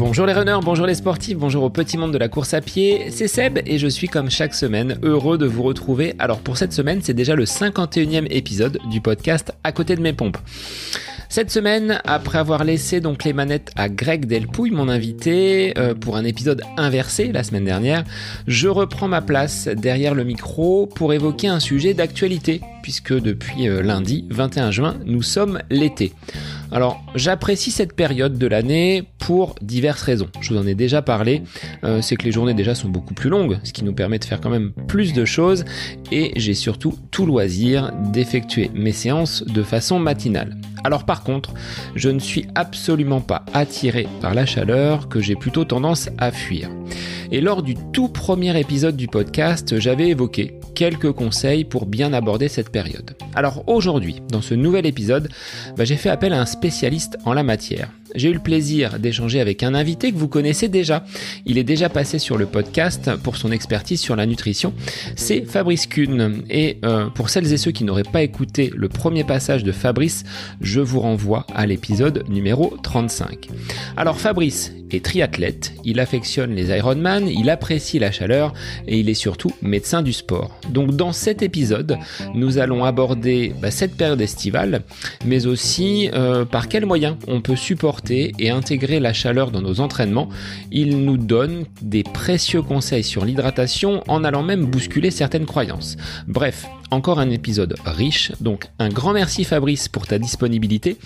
Bonjour les runners, bonjour les sportifs, bonjour au petit monde de la course à pied, c'est Seb et je suis comme chaque semaine heureux de vous retrouver. Alors pour cette semaine, c'est déjà le 51e épisode du podcast À côté de mes pompes. Cette semaine, après avoir laissé donc les manettes à Greg Delpouille, mon invité, euh, pour un épisode inversé la semaine dernière, je reprends ma place derrière le micro pour évoquer un sujet d'actualité, puisque depuis euh, lundi 21 juin, nous sommes l'été. Alors, j'apprécie cette période de l'année pour diverses raisons. Je vous en ai déjà parlé. Euh, c'est que les journées déjà sont beaucoup plus longues, ce qui nous permet de faire quand même plus de choses. Et j'ai surtout tout loisir d'effectuer mes séances de façon matinale. Alors par contre, je ne suis absolument pas attiré par la chaleur que j'ai plutôt tendance à fuir. Et lors du tout premier épisode du podcast, j'avais évoqué quelques conseils pour bien aborder cette période. Alors aujourd'hui, dans ce nouvel épisode, bah, j'ai fait appel à un spécialiste en la matière. J'ai eu le plaisir d'échanger avec un invité que vous connaissez déjà. Il est déjà passé sur le podcast pour son expertise sur la nutrition. C'est Fabrice Kuhn. Et euh, pour celles et ceux qui n'auraient pas écouté le premier passage de Fabrice, je vous renvoie à l'épisode numéro 35. Alors Fabrice est triathlète, il affectionne les Ironman, il apprécie la chaleur et il est surtout médecin du sport. Donc dans cet épisode, nous allons aborder bah, cette période estivale, mais aussi euh, par quels moyens on peut supporter et intégrer la chaleur dans nos entraînements, il nous donne des précieux conseils sur l'hydratation en allant même bousculer certaines croyances. Bref, encore un épisode riche, donc un grand merci Fabrice pour ta disponibilité.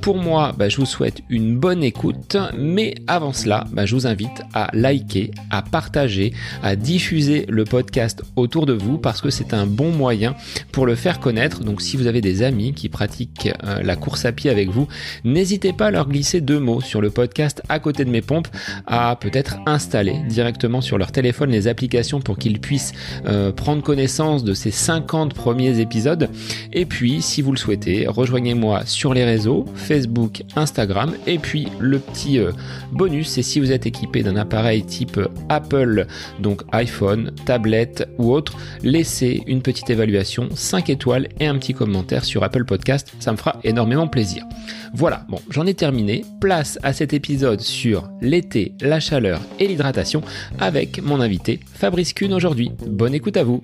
Pour moi, bah, je vous souhaite une bonne écoute, mais avant cela, bah, je vous invite à liker, à partager, à diffuser le podcast autour de vous parce que c'est un bon moyen pour le faire connaître. Donc si vous avez des amis qui pratiquent euh, la course à pied avec vous, n'hésitez pas à leur glisser deux mots sur le podcast à côté de mes pompes, à peut-être installer directement sur leur téléphone les applications pour qu'ils puissent euh, prendre connaissance de ces 50 premiers épisodes. Et puis, si vous le souhaitez, rejoignez-moi sur les réseaux, Facebook, Instagram. Et puis, le petit euh, bonus, c'est si vous êtes équipé d'un appareil type Apple, donc iPhone, tablette ou autre, laissez une petite évaluation, 5 étoiles et un petit commentaire sur Apple Podcast. Ça me fera énormément plaisir. Voilà, bon, j'en ai terminé. Place à cet épisode sur l'été, la chaleur et l'hydratation avec mon invité Fabrice Kuhn aujourd'hui. Bonne écoute à vous.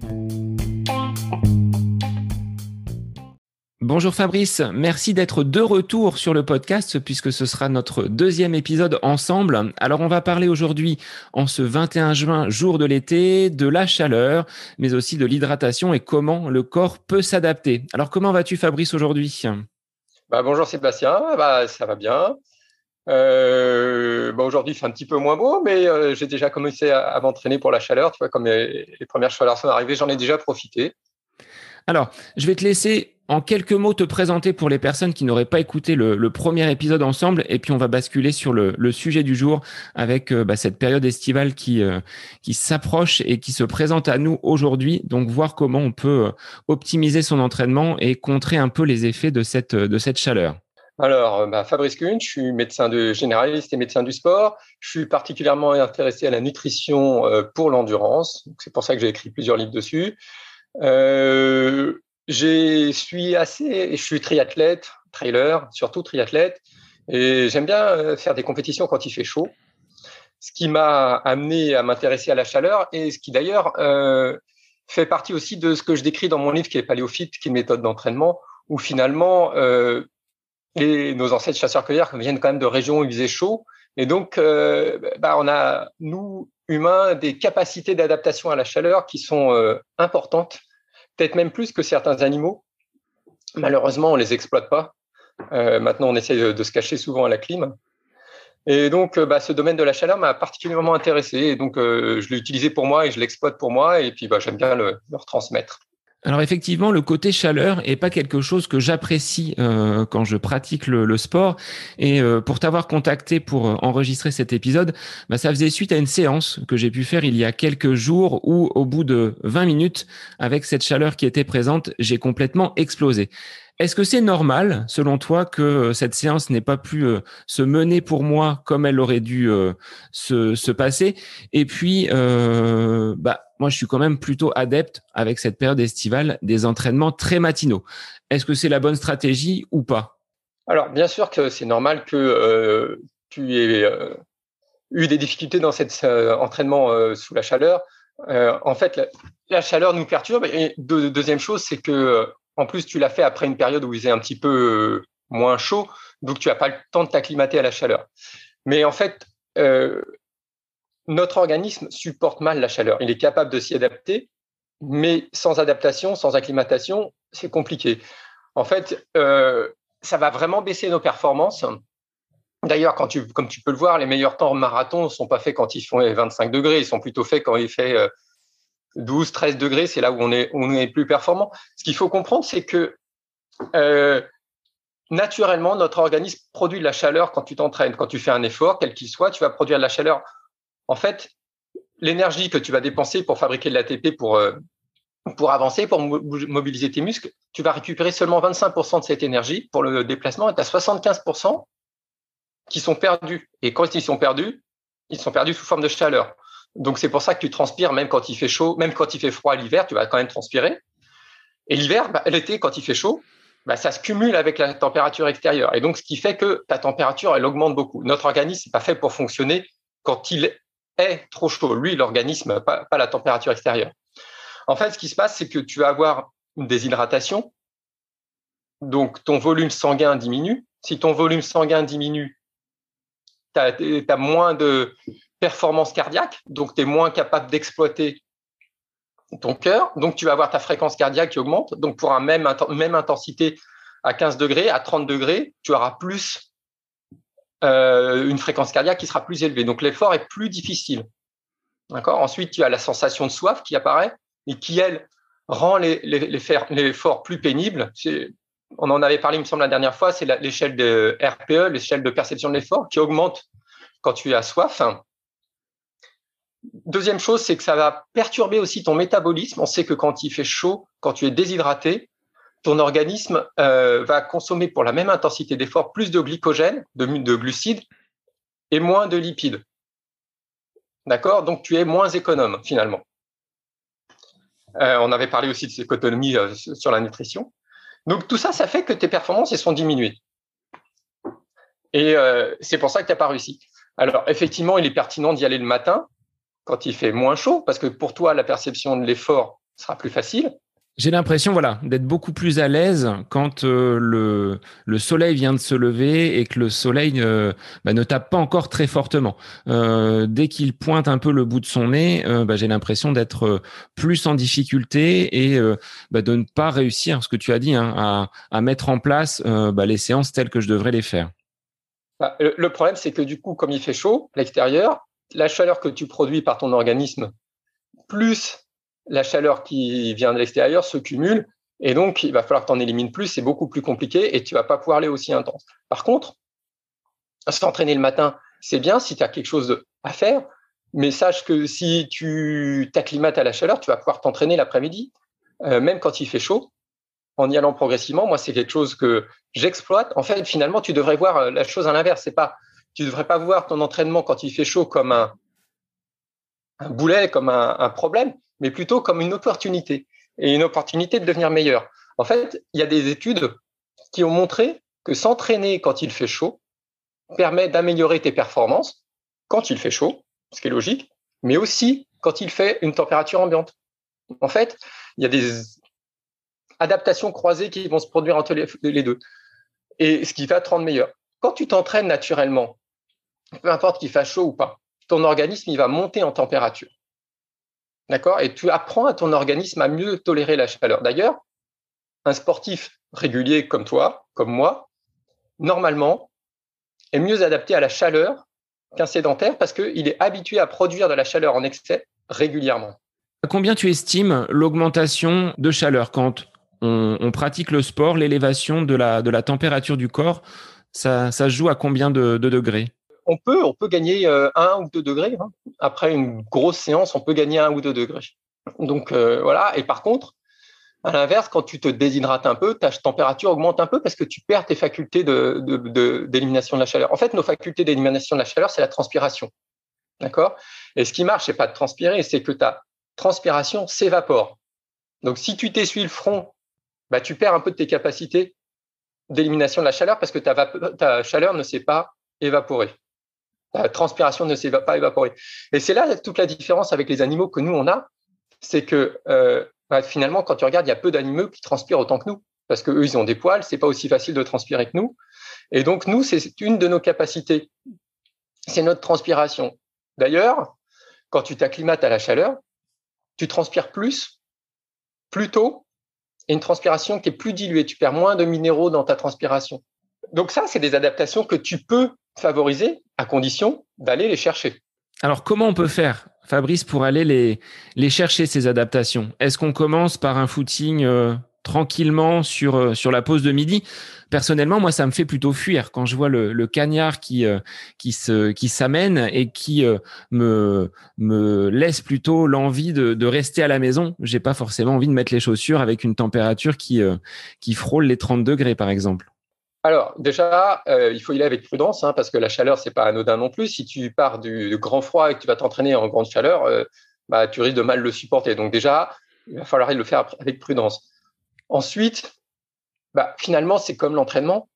Bonjour Fabrice, merci d'être de retour sur le podcast puisque ce sera notre deuxième épisode ensemble. Alors on va parler aujourd'hui, en ce 21 juin, jour de l'été, de la chaleur, mais aussi de l'hydratation et comment le corps peut s'adapter. Alors comment vas-tu Fabrice aujourd'hui? Bah, Bonjour Sébastien, bah, ça va bien. Euh, bah, aujourd'hui, il fait un petit peu moins beau, mais euh, j'ai déjà commencé à, m'entraîner pour la chaleur. Tu vois, comme les, les premières chaleurs sont arrivées, j'en ai déjà profité. Alors, je vais te laisser en quelques mots te présenter pour les personnes qui n'auraient pas écouté le, premier épisode ensemble, et puis on va basculer sur le, sujet du jour avec euh, bah, cette période estivale qui, euh, qui s'approche et qui se présente à nous aujourd'hui. Donc voir comment on peut euh, optimiser son entraînement et contrer un peu les effets de cette, de cette chaleur. Alors, bah, Fabrice Kuhn, je suis médecin de généraliste et médecin du sport. Je suis particulièrement intéressé à la nutrition pour l'endurance. C'est pour ça que j'ai écrit plusieurs livres dessus. Euh, je suis assez, je suis triathlète, trailer, surtout triathlète, et j'aime bien euh, faire des compétitions quand il fait chaud. Ce qui m'a amené à m'intéresser à la chaleur et ce qui d'ailleurs euh, fait partie aussi de ce que je décris dans mon livre qui est Paléophyte, qui est une méthode d'entraînement, où finalement euh, nos ancêtres chasseurs-cueilleurs viennent quand même de régions où il faisait chaud, et donc bah, on a nous humains des capacités d'adaptation à la chaleur qui sont importantes peut-être même plus que certains animaux. Malheureusement, on les exploite pas. Euh, maintenant, on essaie de, se cacher souvent à la clim. Et donc, euh, bah, ce domaine de la chaleur m'a particulièrement intéressé. Et donc, euh, je l'ai utilisé pour moi et je l'exploite pour moi. Et puis, bah, j'aime bien le retransmettre. Alors effectivement, le côté chaleur est pas quelque chose que j'apprécie euh, quand je pratique le, sport. Et euh, pour t'avoir contacté pour euh, enregistrer cet épisode, bah, ça faisait suite à une séance que j'ai pu faire il y a quelques jours où, au bout de 20 minutes, avec cette chaleur qui était présente, j'ai complètement explosé. Est-ce que c'est normal, selon toi, que cette séance n'ait pas pu se mener pour moi comme elle aurait dû se, se, passer? Et puis, bah, moi, je suis quand même plutôt adepte avec cette période estivale des entraînements très matinaux. Est-ce que c'est la bonne stratégie ou pas? Alors, bien sûr que c'est normal que tu aies eu des difficultés dans cet entraînement sous la chaleur. en fait, la, chaleur nous perturbe. Et deuxième chose, c'est que en plus, tu l'as fait après une période où il faisait un petit peu moins chaud, donc tu n'as pas le temps de t'acclimater à la chaleur. Mais en fait, notre organisme supporte mal la chaleur. Il est capable de s'y adapter, mais sans adaptation, sans acclimatation, c'est compliqué. En fait, euh, ça va vraiment baisser nos performances. D'ailleurs, quand tu, comme tu peux le voir, les meilleurs temps marathon ne sont pas faits quand ils font 25 degrés, ils sont plutôt faits quand il fait 12, euh, 13 degrés, c'est là où on est, on est plus performant. Ce qu'il faut comprendre, c'est que euh, naturellement, notre organisme produit de la chaleur quand tu t'entraînes. Quand tu fais un effort, quel qu'il soit, tu vas produire de la chaleur en fait, l'énergie que tu vas dépenser pour fabriquer de l'ATP, pour, euh, pour avancer, pour mobiliser tes muscles, tu vas récupérer seulement 25% de cette énergie pour le déplacement et tu as 75% qui sont perdus. Et quand ils sont perdus, ils sont perdus sous forme de chaleur. Donc c'est pour ça que tu transpires même quand il fait chaud, même quand il fait froid l'hiver, tu vas quand même transpirer. Et l'hiver, bah, l'été, quand il fait chaud, bah, ça se cumule avec la température extérieure. Et donc, ce qui fait que ta température, elle augmente beaucoup. Notre organisme n'est pas fait pour fonctionner quand il est trop chaud, lui, l'organisme, pas, la température extérieure. En fait, ce qui se passe, c'est que tu vas avoir une déshydratation, donc ton volume sanguin diminue. Si ton volume sanguin diminue, tu as, moins de performance cardiaque, donc tu es moins capable d'exploiter ton cœur, donc tu vas avoir ta fréquence cardiaque qui augmente. Donc pour une même, intensité à 15 degrés, à 30 degrés, tu auras plus euh, une fréquence cardiaque qui sera plus élevée. Donc l'effort est plus difficile. Ensuite, tu as la sensation de soif qui apparaît et qui, elle, rend l'effort plus pénible. On en avait parlé, il me semble, la dernière fois, c'est l'échelle de RPE, l'échelle de perception de l'effort, qui augmente quand tu as soif. Deuxième chose, c'est que ça va perturber aussi ton métabolisme. On sait que quand il fait chaud, quand tu es déshydraté, ton organisme euh, va consommer pour la même intensité d'effort plus de glycogène, de, de glucides, et moins de lipides. D'accord? Donc tu es moins économe finalement. Euh, on avait parlé aussi de cette économie euh, sur la nutrition. Donc tout ça, ça fait que tes performances sont diminuées. Et c'est pour ça que tu n'as pas réussi. Alors effectivement, il est pertinent d'y aller le matin quand il fait moins chaud, parce que pour toi, la perception de l'effort sera plus facile. J'ai l'impression, voilà, d'être beaucoup plus à l'aise quand euh, le, le soleil vient de se lever et que le soleil euh, bah, ne tape pas encore très fortement. Euh, dès qu'il pointe un peu le bout de son nez, bah, j'ai l'impression d'être plus en difficulté et bah, de ne pas réussir, ce que tu as dit, hein, à, à, mettre en place les séances telles que je devrais les faire. Le problème, c'est que du coup, comme il fait chaud l'extérieur, la chaleur que tu produis par ton organisme, plus la chaleur qui vient de l'extérieur se cumule et donc il va falloir que tu en élimines plus, c'est beaucoup plus compliqué et tu vas pas pouvoir aller aussi intense. Par contre, s'entraîner le matin, c'est bien si tu as quelque chose à faire, mais sache que si tu t'acclimates à la chaleur, tu vas pouvoir t'entraîner l'après-midi, euh, même quand il fait chaud, en y allant progressivement. Moi, c'est quelque chose que j'exploite. En fait, finalement, tu devrais voir euh, la chose à l'inverse. C'est pas, tu devrais pas voir ton entraînement quand il fait chaud comme un, boulet, comme un problème, mais plutôt comme une opportunité et une opportunité de devenir meilleur. En fait, il y a des études qui ont montré que s'entraîner quand il fait chaud permet d'améliorer tes performances quand il fait chaud, ce qui est logique, mais aussi quand il fait une température ambiante. En fait, il y a des adaptations croisées qui vont se produire entre les deux. Et ce qui va te rendre meilleur. Quand tu t'entraînes naturellement, peu importe qu'il fasse chaud ou pas, ton organisme il va monter en température. D'accord? Et tu apprends à ton organisme à mieux tolérer la chaleur. D'ailleurs, un sportif régulier comme toi, comme moi, normalement, est mieux adapté à la chaleur qu'un sédentaire parce qu'il est habitué à produire de la chaleur en excès régulièrement. Combien tu estimes l'augmentation de chaleur quand on, pratique le sport, l'élévation de la, température du corps ça, ça joue à combien de degrés? On peut, gagner euh, un ou deux degrés. Hein. Après une grosse séance, on peut gagner un ou deux degrés. Donc euh, voilà. Et par contre, à l'inverse, quand tu te déshydrates un peu, ta température augmente un peu parce que tu perds tes facultés d'élimination de, de, la chaleur. En fait, nos facultés d'élimination de la chaleur, c'est la transpiration. D'accord? Et ce qui marche, c'est pas de transpirer, c'est que ta transpiration s'évapore. Donc, si tu t'essuies le front, bah, tu perds un peu de tes capacités d'élimination de la chaleur parce que ta, chaleur ne s'est pas évaporée. Ta transpiration ne s'est pas évaporée. Et c'est là toute la différence avec les animaux que nous, on a. C'est que euh, bah, finalement, quand tu regardes, il y a peu d'animaux qui transpirent autant que nous. Parce qu'eux, ils ont des poils, c'est pas aussi facile de transpirer que nous. Et donc, nous, c'est une de nos capacités. C'est notre transpiration. D'ailleurs, quand tu t'acclimates à la chaleur, tu transpires plus, plus tôt, et une transpiration qui est plus diluée. Tu perds moins de minéraux dans ta transpiration. Donc ça, c'est des adaptations que tu peux favoriser à condition d'aller les chercher. Alors comment on peut faire, Fabrice, pour aller les, les chercher, ces adaptations? Est-ce qu'on commence par un footing euh, tranquillement sur euh, sur la pause de midi? Personnellement, moi, ça me fait plutôt fuir quand je vois le, le cagnard qui euh, qui se qui s'amène et qui euh, me me laisse plutôt l'envie de, de rester à la maison. J'ai pas forcément envie de mettre les chaussures avec une température qui qui frôle les 30 degrés, par exemple. Alors déjà, il faut y aller avec prudence hein, parce que la chaleur c'est pas anodin non plus. Si tu pars du, grand froid et que tu vas t'entraîner en grande chaleur, bah, tu risques de mal le supporter. Donc déjà, il va falloir le faire avec prudence. Ensuite, bah, finalement, c'est comme l'entraînement.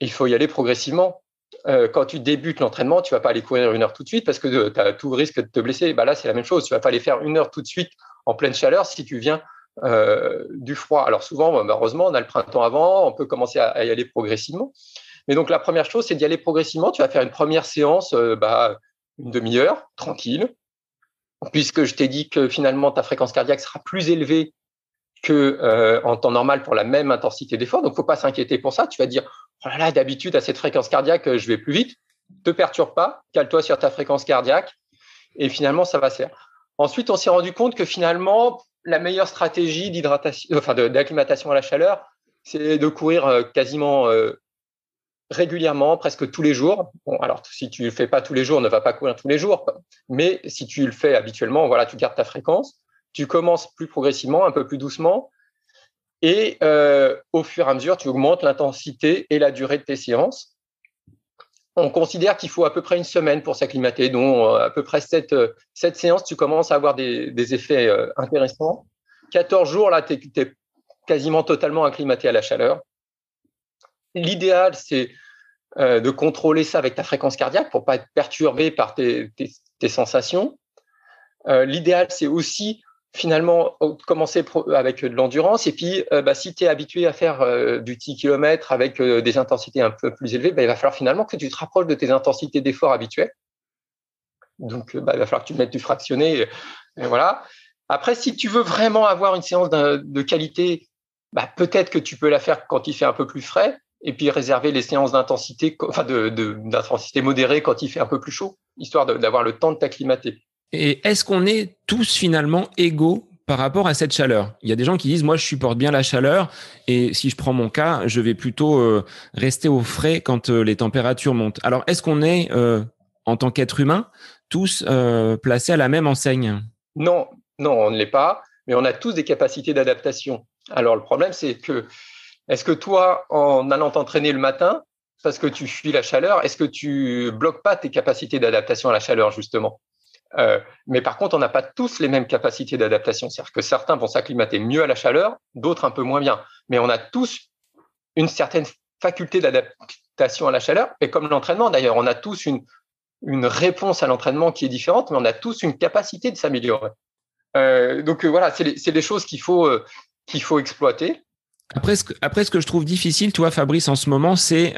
Il faut y aller progressivement. Euh, quand tu débutes l'entraînement, tu vas pas aller courir une heure tout de suite parce que euh, tu tout risque de te blesser. Bah là, c'est la même chose. Tu vas pas aller faire une heure tout de suite en pleine chaleur si tu viens euh, du froid. Alors souvent, bah, heureusement, on a le printemps avant, on peut commencer à, y aller progressivement. Mais donc la première chose, c'est d'y aller progressivement. Tu vas faire une première séance, bah, une demi-heure, tranquille, puisque je t'ai dit que finalement ta fréquence cardiaque sera plus élevée que euh, en temps normal pour la même intensité d'effort. Donc, faut pas s'inquiéter pour ça. Tu vas dire, oh là là, d'habitude à cette fréquence cardiaque, je vais plus vite. Te perturbe pas, cale-toi sur ta fréquence cardiaque, et finalement, ça va se faire. Ensuite, on s'est rendu compte que finalement, la meilleure stratégie enfin d'acclimatation à la chaleur, c'est de courir euh, quasiment euh, régulièrement, presque tous les jours. Alors si tu le fais pas tous les jours, ne va pas courir tous les jours, mais si tu le fais habituellement, voilà, tu gardes ta fréquence tu commences plus progressivement, un peu plus doucement, et euh, au fur et à mesure, tu augmentes l'intensité et la durée de tes séances. On considère qu'il faut à peu près une semaine pour s'acclimater, dont euh, à peu près cette, euh, cette séance, tu commences à avoir des, effets intéressants. 14 jours, là, tu es, quasiment totalement acclimaté à la chaleur. L'idéal, c'est de contrôler ça avec ta fréquence cardiaque pour pas être perturbé par tes, tes sensations. L'idéal, c'est aussi finalement commencer avec de l'endurance et puis euh, bah, si tu es habitué à faire euh, du 10 km avec euh, des intensités un peu plus élevées, bah, il va falloir finalement que tu te rapproches de tes intensités d'effort habituelles. Donc bah, il va falloir que tu mettes du fractionné. Voilà. Après, si tu veux vraiment avoir une séance de qualité, peut-être que tu peux la faire quand il fait un peu plus frais et puis réserver les séances d'intensité modérée quand il fait un peu plus chaud, histoire d'avoir le temps de t'acclimater. Et est-ce qu'on est tous finalement égaux par rapport à cette chaleur? Il y a des gens qui disent moi je supporte bien la chaleur et si je prends mon cas, je vais plutôt euh, rester au frais quand euh, les températures montent. Alors est-ce qu'on est, euh, en tant qu'être humain tous placés à la même enseigne? Non, non, on ne l'est pas, mais on a tous des capacités d'adaptation. Alors le problème c'est que est-ce que toi en allant t'entraîner le matin parce que tu fuis la chaleur, est-ce que tu bloques pas tes capacités d'adaptation à la chaleur justement? Euh, mais par contre, on n'a pas tous les mêmes capacités d'adaptation. C'est-à-dire que certains vont s'acclimater mieux à la chaleur, d'autres un peu moins bien. Mais on a tous une certaine faculté d'adaptation à la chaleur. Et comme l'entraînement, d'ailleurs, on a tous une, réponse à l'entraînement qui est différente, mais on a tous une capacité de s'améliorer. Euh, donc euh, voilà, c'est des choses qu'il faut, qu'il faut exploiter. Après ce, que, après, ce que je trouve difficile, toi, Fabrice, en ce moment, c'est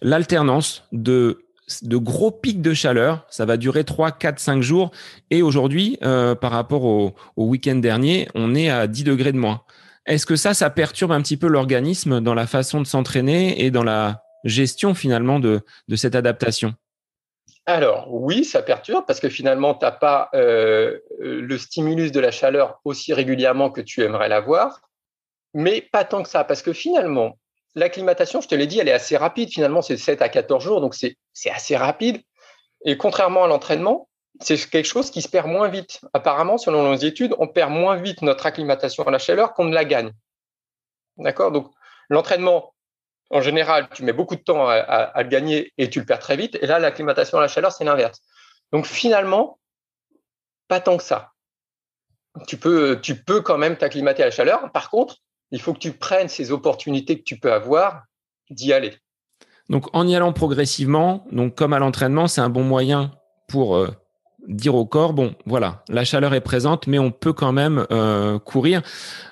l'alternance de de gros pics de chaleur. Ça va durer 3, 4, 5 jours. Et aujourd'hui, euh, par rapport au, week-end dernier, on est à 10 degrés de moins. Est-ce que ça, ça perturbe un petit peu l'organisme dans la façon de s'entraîner et dans la gestion finalement de, cette adaptation? Alors oui, ça perturbe parce que finalement, tu n'as pas euh, le stimulus de la chaleur aussi régulièrement que tu aimerais l'avoir, mais pas tant que ça, parce que finalement, l'acclimatation, je te l'ai dit, elle est assez rapide. Finalement, c'est 7 à 14 jours, donc c'est assez rapide. Et contrairement à l'entraînement, c'est quelque chose qui se perd moins vite. Apparemment, selon nos études, on perd moins vite notre acclimatation à la chaleur qu'on ne la gagne. D'accord? Donc, l'entraînement, en général, tu mets beaucoup de temps à, le gagner et tu le perds très vite. Et là, l'acclimatation à la chaleur, c'est l'inverse. Donc, finalement, pas tant que ça. Tu peux quand même t'acclimater à la chaleur. Par contre, il faut que tu prennes ces opportunités que tu peux avoir d'y aller. Donc en y allant progressivement, donc comme à l'entraînement, c'est un bon moyen pour euh, dire au corps, bon, voilà, la chaleur est présente, mais on peut quand même euh, courir.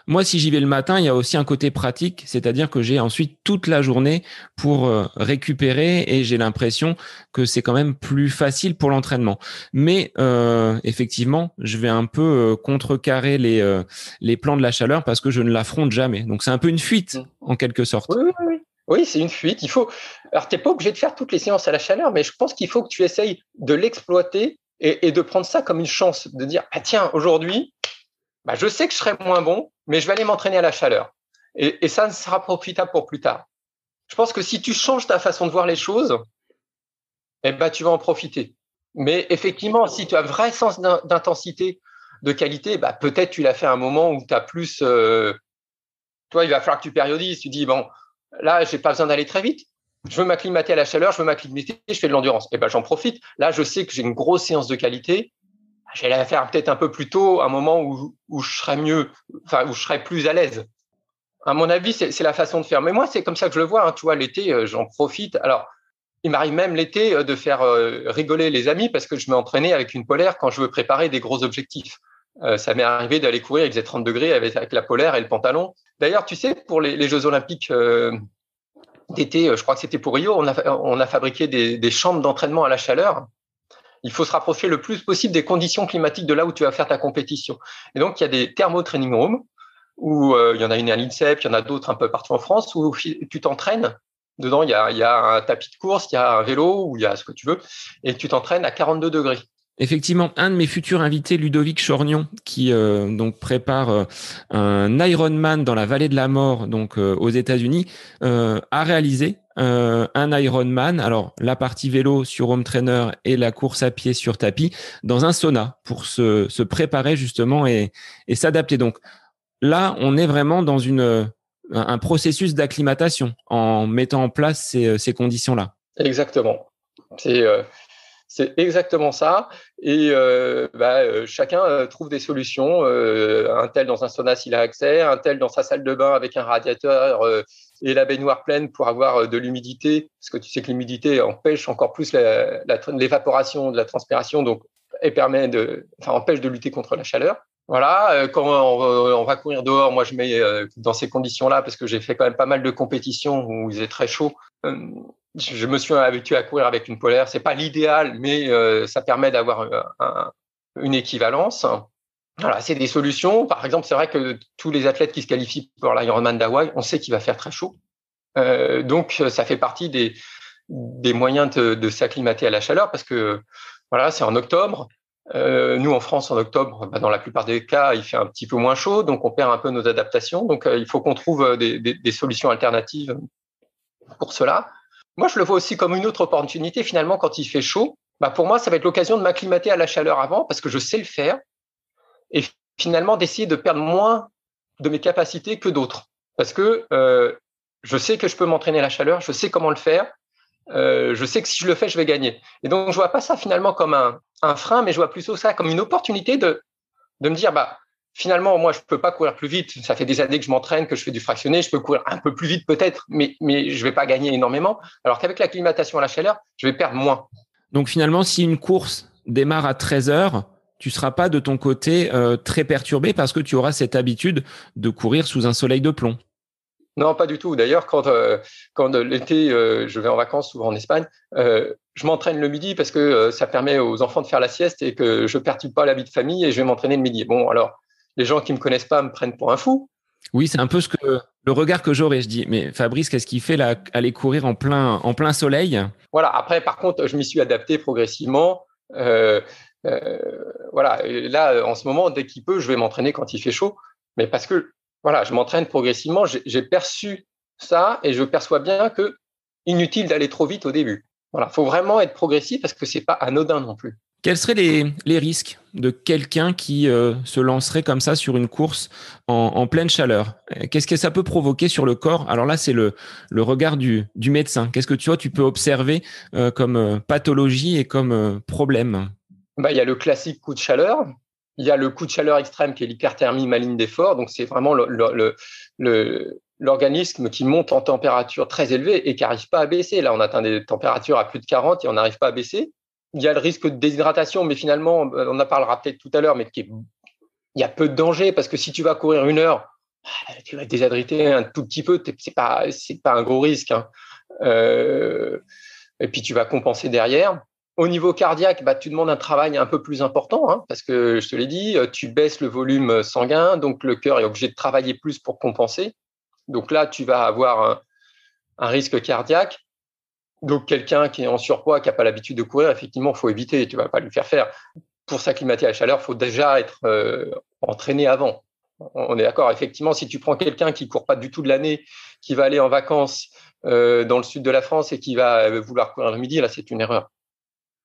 Moi, si j'y vais le matin, il y a aussi un côté pratique, c'est-à-dire que j'ai ensuite toute la journée pour euh, récupérer et j'ai l'impression que c'est quand même plus facile pour l'entraînement. Mais euh, effectivement, je vais un peu contrecarrer les, les plans de la chaleur parce que je ne l'affronte jamais. Donc c'est un peu une fuite en quelque sorte. Oui, oui, oui. Oui, c'est une fuite. Il faut. Alors, tu n'es pas obligé de faire toutes les séances à la chaleur, mais je pense qu'il faut que tu essayes de l'exploiter et, de prendre ça comme une chance, de dire ah tiens aujourd'hui, bah, je sais que je serai moins bon, mais je vais aller m'entraîner à la chaleur. Et, ça sera profitable pour plus tard. Je pense que si tu changes ta façon de voir les choses, eh ben, tu vas en profiter. Mais effectivement, si tu as un vrai sens d'intensité, de qualité, bah, peut-être tu l'as fait à un moment où tu as plus. Euh, toi, il va falloir que tu périodises. Tu dis, bon, là, j'ai pas besoin d'aller très vite je veux m'acclimater à la chaleur, je veux m'acclimater, je fais de l'endurance. Et eh ben j'en profite. Là, je sais que j'ai une grosse séance de qualité. Je vais la faire peut-être un peu plus tôt, un moment où, où je serai mieux, enfin où je serai plus à l'aise. À mon avis, c'est la façon de faire. Mais moi, c'est comme ça que je le vois. Hein. Tu vois, l'été, euh, j'en profite. Alors, il m'arrive même l'été euh, de faire euh, rigoler les amis parce que je m'entraînais avec une polaire quand je veux préparer des gros objectifs. Ça m'est arrivé d'aller courir, il faisait 30 degrés avec, la polaire et le pantalon. D'ailleurs, tu sais, pour les, Jeux Olympiques d'été, euh, je crois que c'était pour Rio, on a, fabriqué des, chambres d'entraînement à la chaleur. Il faut se rapprocher le plus possible des conditions climatiques de là où tu vas faire ta compétition. Et donc, il y a des thermo training rooms où euh, il y en a une à l'INSEP, il y en a d'autres un peu partout en France où tu t'entraînes. Dedans, il y, a, un tapis de course, il y a un vélo, ou il y a ce que tu veux, et tu t'entraînes à 42 degrés. Effectivement, un de mes futurs invités, Ludovic Chornion, qui euh, donc prépare euh, un Ironman dans la vallée de la mort, donc euh, aux États-Unis, a réalisé un Ironman. Alors la partie vélo sur home trainer et la course à pied sur tapis dans un sauna pour se, se préparer justement et, et s'adapter. Donc là, on est vraiment dans une un processus d'acclimatation en mettant en place ces, ces conditions-là. Exactement. C'est c'est exactement ça. Et euh, bah, euh, chacun euh, trouve des solutions. un tel dans un sauna s'il a accès, un tel dans sa salle de bain avec un radiateur et la baignoire pleine pour avoir de l'humidité, parce que tu sais que l'humidité empêche encore plus l'évaporation de la transpiration, donc et permet de, enfin, empêche de lutter contre la chaleur. Voilà, quand on, va courir dehors, moi je mets dans ces conditions-là parce que j'ai fait quand même pas mal de compétitions où il faisait très chaud je me suis habitué à courir avec une polaire. C'est pas l'idéal, mais euh, ça permet d'avoir une équivalence. Voilà, c'est des solutions. Par exemple, c'est vrai que tous les athlètes qui se qualifient pour l'Ironman d'Hawaï, on sait qu'il va faire très chaud. Euh, donc, ça fait partie des, moyens de, s'acclimater à la chaleur parce que voilà, c'est en octobre. Euh, nous, en France, en octobre, bah, dans la plupart des cas, il fait un petit peu moins chaud, donc on perd un peu nos adaptations. Donc, il faut qu'on trouve des, solutions alternatives pour cela. Moi, je le vois aussi comme une autre opportunité. Finalement, quand il fait chaud, bah pour moi, ça va être l'occasion de m'acclimater à la chaleur avant parce que je sais le faire et finalement d'essayer de perdre moins de mes capacités que d'autres. Parce que euh, je sais que je peux m'entraîner à la chaleur, je sais comment le faire, euh, je sais que si je le fais, je vais gagner. Et donc, je vois pas ça finalement comme un, un frein, mais je vois plutôt ça comme une opportunité de, de me dire, bah, finalement, moi, je peux pas courir plus vite. Ça fait des années que je m'entraîne, que je fais du fractionné. Je peux courir un peu plus vite peut-être, mais, mais je vais pas gagner énormément. Alors qu'avec l'acclimatation à la chaleur, je vais perdre moins. Donc finalement, si une course démarre à 13 heures, tu seras pas de ton côté euh, très perturbé parce que tu auras cette habitude de courir sous un soleil de plomb. Non, pas du tout. D'ailleurs, quand, euh, quand l'été, euh, je vais en vacances souvent en Espagne, je m'entraîne le midi parce que ça permet aux enfants de faire la sieste et que je perturbe pas la vie de famille et je vais m'entraîner le midi. Bon, alors, les gens qui me connaissent pas me prennent pour un fou. Oui, c'est un peu ce que le regard que j'aurais. Je dis, mais Fabrice, qu'est-ce qu'il fait là, aller courir en plein, en plein soleil? Voilà. Après, par contre, je m'y suis adapté progressivement. Euh, euh, voilà. là, en ce moment, dès qu'il peut, je vais m'entraîner quand il fait chaud. Mais parce que, voilà, je m'entraîne progressivement. J'ai perçu ça et je perçois bien que inutile d'aller trop vite au début. Voilà. Faut vraiment être progressif parce que c'est pas anodin non plus. Quels seraient les, risques? De quelqu'un qui euh, se lancerait comme ça sur une course en, pleine chaleur Qu'est-ce que ça peut provoquer sur le corps? Alors là, c'est le, regard du, du médecin. Qu'est-ce que tu vois, tu peux observer euh, comme euh, pathologie et comme problème? Bah, Il y a le classique coup de chaleur. Il y a le coup de chaleur extrême qui est l'hyperthermie maligne d'effort. Donc, c'est vraiment l'organisme qui monte en température très élevée et qui n'arrive pas à baisser. Là, on atteint des températures à plus de 40 et on n'arrive pas à baisser. Il y a le risque de déshydratation, mais finalement, euh, on en parlera peut-être tout à l'heure, mais il y a peu de danger parce que si tu vas courir une heure, ah, tu vas être déshydraté un tout petit peu, c'est pas pas un gros risque. Hein. Euh, et puis tu vas compenser derrière. Au niveau cardiaque, bah, tu demandes un travail un peu plus important, hein, parce que je te l'ai dit, euh, tu baisses le volume sanguin, donc le cœur est obligé de travailler plus pour compenser. Donc là, tu vas avoir un, risque cardiaque. Donc quelqu'un qui est en surpoids, qui n'a pas l'habitude de courir, effectivement, il faut éviter, tu ne vas pas lui faire faire. Pour s'acclimater à la chaleur, il faut déjà être euh, entraîné avant. On est d'accord, effectivement, si tu prends quelqu'un qui court pas du tout de l'année, qui va aller en vacances euh, dans le sud de la France et qui va vouloir courir le midi, là, c'est une erreur.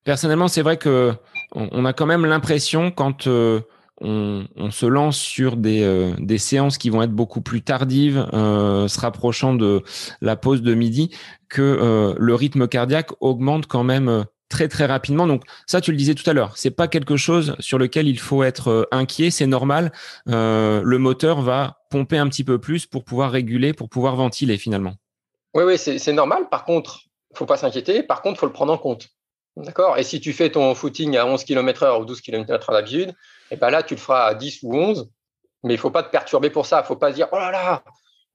Personnellement, c'est vrai que on a quand même l'impression quand euh, on, se lance sur des, euh, des, séances qui vont être beaucoup plus tardives, euh, se rapprochant de la pause de midi, que le rythme cardiaque augmente quand même très très rapidement. Donc ça, tu le disais tout à l'heure, c'est pas quelque chose sur lequel il faut être inquiet, c'est normal. le moteur va pomper un petit peu plus pour pouvoir réguler, pour pouvoir ventiler finalement. Oui, oui, c'est normal. Par contre, faut pas s'inquiéter. Par contre, faut le prendre en compte. D'accord? Et si tu fais ton footing à 11 km heure ou 12 km h d'habitude, et ben là, tu le feras à 10 ou 11, mais il faut pas te perturber pour ça. Il faut pas se dire, oh là là,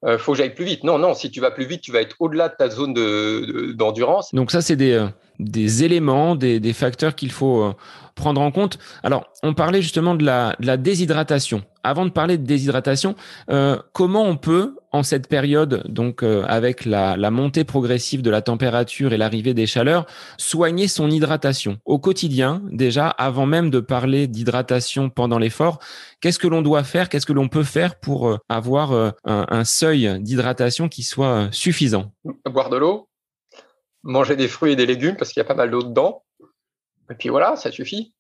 euh, faut que j'aille plus vite. Non, non, si tu vas plus vite, tu vas être au-delà de ta zone d'endurance. Donc ça, c'est des, euh, éléments, des, facteurs qu'il faut euh, prendre en compte. Alors, on parlait justement de de la déshydratation. Avant de parler de déshydratation, euh, comment on peut, en cette période, donc euh, avec la, la, montée progressive de la température et l'arrivée des chaleurs, soigner son hydratation au quotidien Déjà, avant même de parler d'hydratation pendant l'effort, qu'est-ce que l'on doit faire? Qu'est-ce que l'on peut faire pour euh, avoir un, un seuil d'hydratation qui soit suffisant? Boire de l'eau, manger des fruits et des légumes parce qu'il y a pas mal d'eau dedans. Et puis voilà, ça suffit.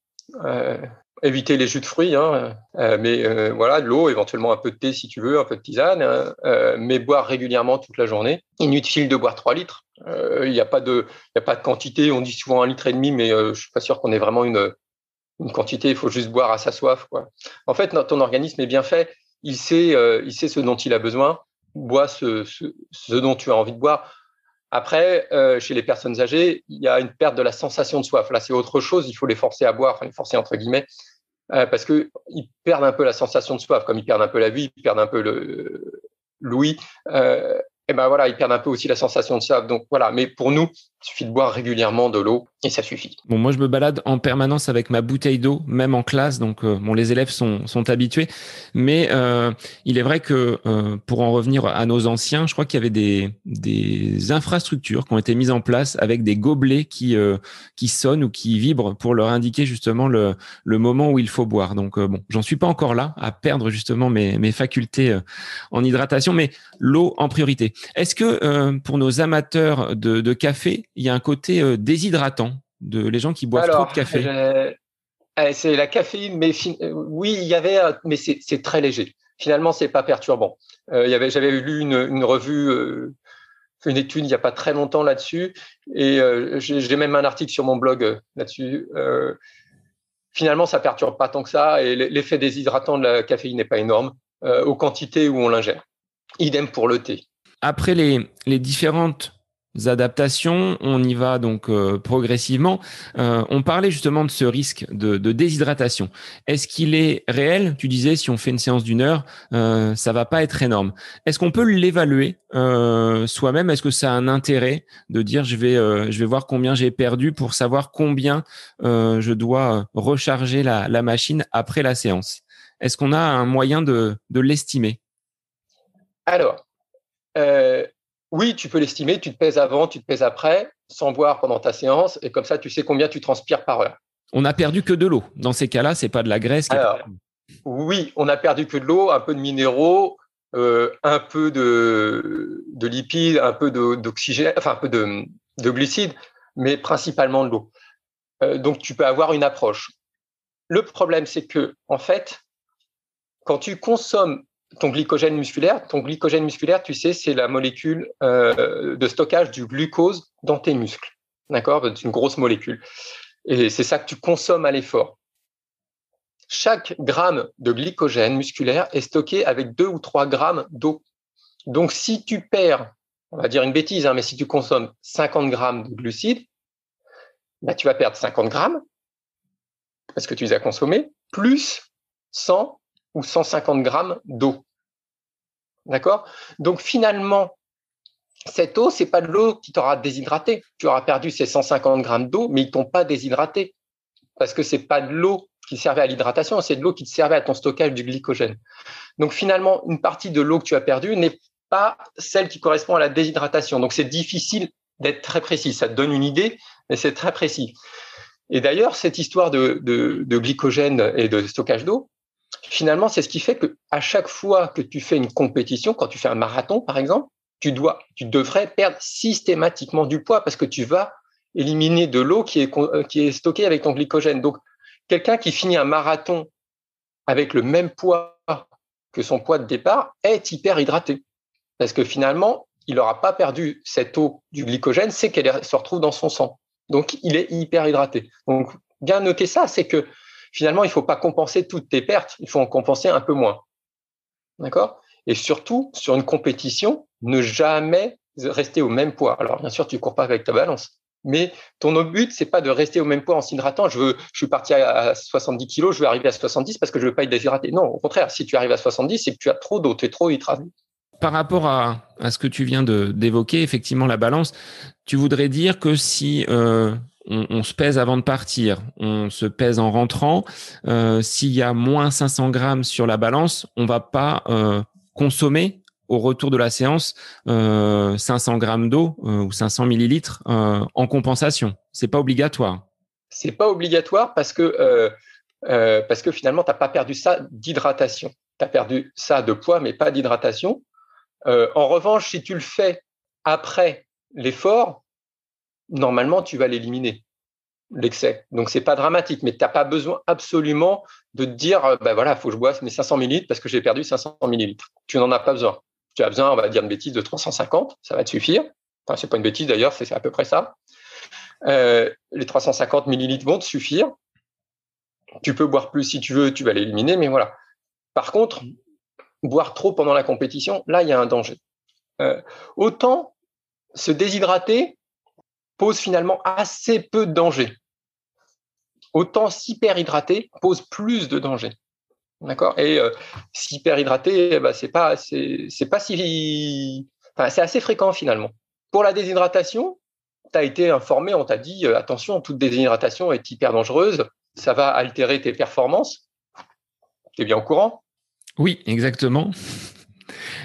Euh, éviter les jus de fruits, hein, euh, mais euh, voilà, de l'eau, éventuellement un peu de thé si tu veux, un peu de tisane, hein, mais boire régulièrement toute la journée. Inutile de boire 3 litres. Il n'y a, pas de, a pas de quantité, on dit souvent un litre et demi, mais je suis pas sûr qu'on ait vraiment une, une quantité, il faut juste boire à sa soif. Quoi. En fait, ton organisme est bien fait, il sait, il sait ce dont il a besoin, bois ce, ce dont tu as envie de boire. Après, euh, chez les personnes âgées, il y a une perte de la sensation de soif. Là, c'est autre chose. Il faut les forcer à boire, enfin les forcer entre guillemets, euh, parce qu'ils perdent un peu la sensation de soif, comme ils perdent un peu la vie, ils perdent un peu le l'ouïe. Euh, et ben voilà, ils perdent un peu aussi la sensation de soif. Donc voilà, mais pour nous, il suffit de boire régulièrement de l'eau et ça suffit. Bon, moi je me balade en permanence avec ma bouteille d'eau, même en classe, donc euh, bon, les élèves sont, sont habitués. Mais euh, il est vrai que euh, pour en revenir à nos anciens, je crois qu'il y avait des, des infrastructures qui ont été mises en place avec des gobelets qui qui sonnent ou qui vibrent pour leur indiquer justement le, le moment où il faut boire. Donc bon, j'en suis pas encore là à perdre justement mes, mes facultés en hydratation, mais l'eau en priorité. Est-ce que pour nos amateurs de, de café, il y a un côté euh, déshydratant de les gens qui boivent trop de café? Eh, c'est la caféine, mais oui, il y avait, mais c'est très léger. Finalement, c'est pas perturbant. Euh, y avait, j'avais lu une, revue, euh, une étude il n'y a pas très longtemps là-dessus, et j'ai même un article sur mon blog là-dessus. finalement, ça perturbe pas tant que ça, et l'effet déshydratant de la caféine n'est pas énorme aux quantités où on l'ingère. Idem pour le thé. Après les, les différentes adaptations, on y va donc euh, progressivement. Euh, on parlait justement de ce risque de, déshydratation. Est-ce qu'il est réel? Tu disais si on fait une séance d'une heure, euh, ça va pas être énorme. Est-ce qu'on peut l'évaluer euh, soi-même? Est-ce que ça a un intérêt de dire je vais je vais voir combien j'ai perdu pour savoir combien je dois recharger la, la machine après la séance? Est-ce qu'on a un moyen de, de l'estimer? Alors. Oui, tu peux l'estimer, tu te pèses avant, tu te pèses après, sans boire pendant ta séance, et comme ça, tu sais combien tu transpires par heure. On n'a perdu que de l'eau. Dans ces cas-là, c'est pas de la graisse. Alors, oui, on a perdu que de l'eau, un peu de minéraux, euh, un peu de, lipides, un peu d'oxygène, enfin un peu de, glucides, mais principalement de l'eau. Euh, donc, tu peux avoir une approche. Le problème, c'est que, en fait, quand tu consommes ton glycogène musculaire, ton glycogène musculaire, tu sais, c'est la molécule euh, de stockage du glucose dans tes muscles. D'accord? C'est une grosse molécule. Et c'est ça que tu consommes à l'effort. chaque gramme de glycogène musculaire est stocké avec 2 ou 3 grammes d'eau. Donc, si tu perds, on va dire une bêtise, hein, mais si tu consommes 50 grammes de glucides, bah, tu vas perdre 50 grammes parce que tu les as consommés, plus 100 ou 150 grammes d'eau. D'accord? Donc finalement, cette eau, c'est pas de l'eau qui t'aura déshydraté. Tu auras perdu ces 150 grammes d'eau, mais ils t'ont pas déshydraté parce que c'est pas de l'eau qui servait à l'hydratation, c'est de l'eau qui te servait à ton stockage du glycogène. Donc finalement, une partie de l'eau que tu as perdue n'est pas celle qui correspond à la déshydratation. Donc c'est difficile d'être très précis. Ça te donne une idée, mais c'est très précis. Et d'ailleurs, cette histoire de, de, glycogène et de stockage d'eau, finalement, c'est ce qui fait que à chaque fois que tu fais une compétition, quand tu fais un marathon, par exemple, tu dois, tu devrais perdre systématiquement du poids parce que tu vas éliminer de l'eau qui est, euh, qui est stockée avec ton glycogène. Donc, quelqu'un qui finit un marathon avec le même poids que son poids de départ est hyper hydraté. Parce que finalement, il n'aura pas perdu cette eau du glycogène, c'est qu'elle se retrouve dans son sang. Donc, il est hyper hydraté. Donc, bien noter ça, c'est que finalement, il ne faut pas compenser toutes tes pertes, il faut en compenser un peu moins. D'accord? Et surtout, sur une compétition, ne jamais rester au même poids. Alors, bien sûr, tu cours pas avec ta balance. Mais ton but, c'est pas de rester au même poids en s'hydratant. Je veux, je suis parti à 70 kilos, je vais arriver à 70 parce que je veux pas être déshydraté. Non, au contraire, si tu arrives à 70, c'est que tu as trop d'eau, tu es trop hydraté. Par rapport à, ce que tu viens d'évoquer, effectivement, la balance, tu voudrais dire que si euh, on, se pèse avant de partir, on se pèse en rentrant, euh, s'il y a moins 500 grammes sur la balance, on va pas euh, consommer au retour de la séance 500 grammes d'eau ou 500 millilitres en compensation. C'est pas obligatoire. C'est pas obligatoire parce que parce que finalement, tu n'as pas perdu ça d'hydratation. Tu as perdu ça de poids, mais pas d'hydratation. en revanche, si tu le fais après l'effort, normalement, tu vas l'éliminer, l'excès. Donc, c'est pas dramatique, mais tu n'as pas besoin absolument de te dire, ben voilà, il faut que je boive mes 500 millilitres parce que j'ai perdu 500 millilitres. Tu n'en as pas besoin. Tu as besoin, on va dire une bêtise, de 350, ça va te suffire. Enfin, c'est pas une bêtise d'ailleurs, c'est à peu près ça. Euh, les 350 millilitres vont te suffire. Tu peux boire plus si tu veux, tu vas l'éliminer, mais voilà. Par contre, boire trop pendant la compétition, là, il y a un danger. Euh, autant se déshydrater, pose finalement assez peu de danger. Autant s'hyperhydrater pose plus de danger. D'accord? Et euh, s'hyperhydrater, bah, c'est pas, c'est, pas si. c'est assez fréquent finalement. Pour la déshydratation, tu as été informé, on t'a dit euh, attention, toute déshydratation est hyper dangereuse, ça va altérer tes performances. Tu es bien au courant? Oui, exactement.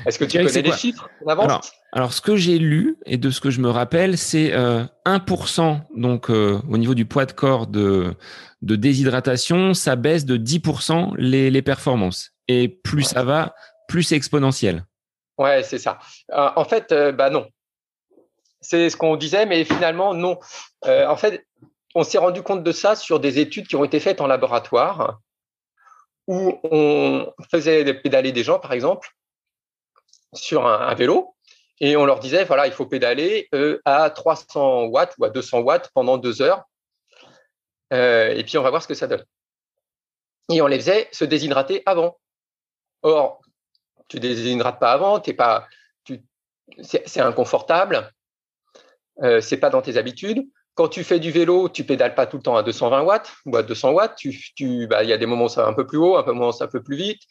Est-ce que tu connais les chiffres alors, alors, ce que j'ai lu et de ce que je me rappelle, c'est euh, 1% donc euh, au niveau du poids de corps de, de déshydratation, ça baisse de 10% les, les performances. Et plus ça va, plus c'est exponentiel. Ouais, c'est ça. Euh, en fait, euh, bah non. C'est ce qu'on disait, mais finalement, non. en fait, on s'est rendu compte de ça sur des études qui ont été faites en laboratoire où on faisait pédaler des gens, par exemple, sur un, vélo et on leur disait voilà, il faut pédaler euh, à 300 watts ou à 200 watts pendant deux heures. Euh, et puis on va voir ce que ça donne. Et on les faisait se déshydrater avant. Or, tu déshydrates pas avant, t'es pas, c'est inconfortable, euh, c'est pas dans tes habitudes. Quand tu fais du vélo, tu pédales pas tout le temps à 220 watts ou à 200 watts. Tu, tu, bah, il y a des moments où ça va un peu plus haut, un peu où ça un peu plus vite,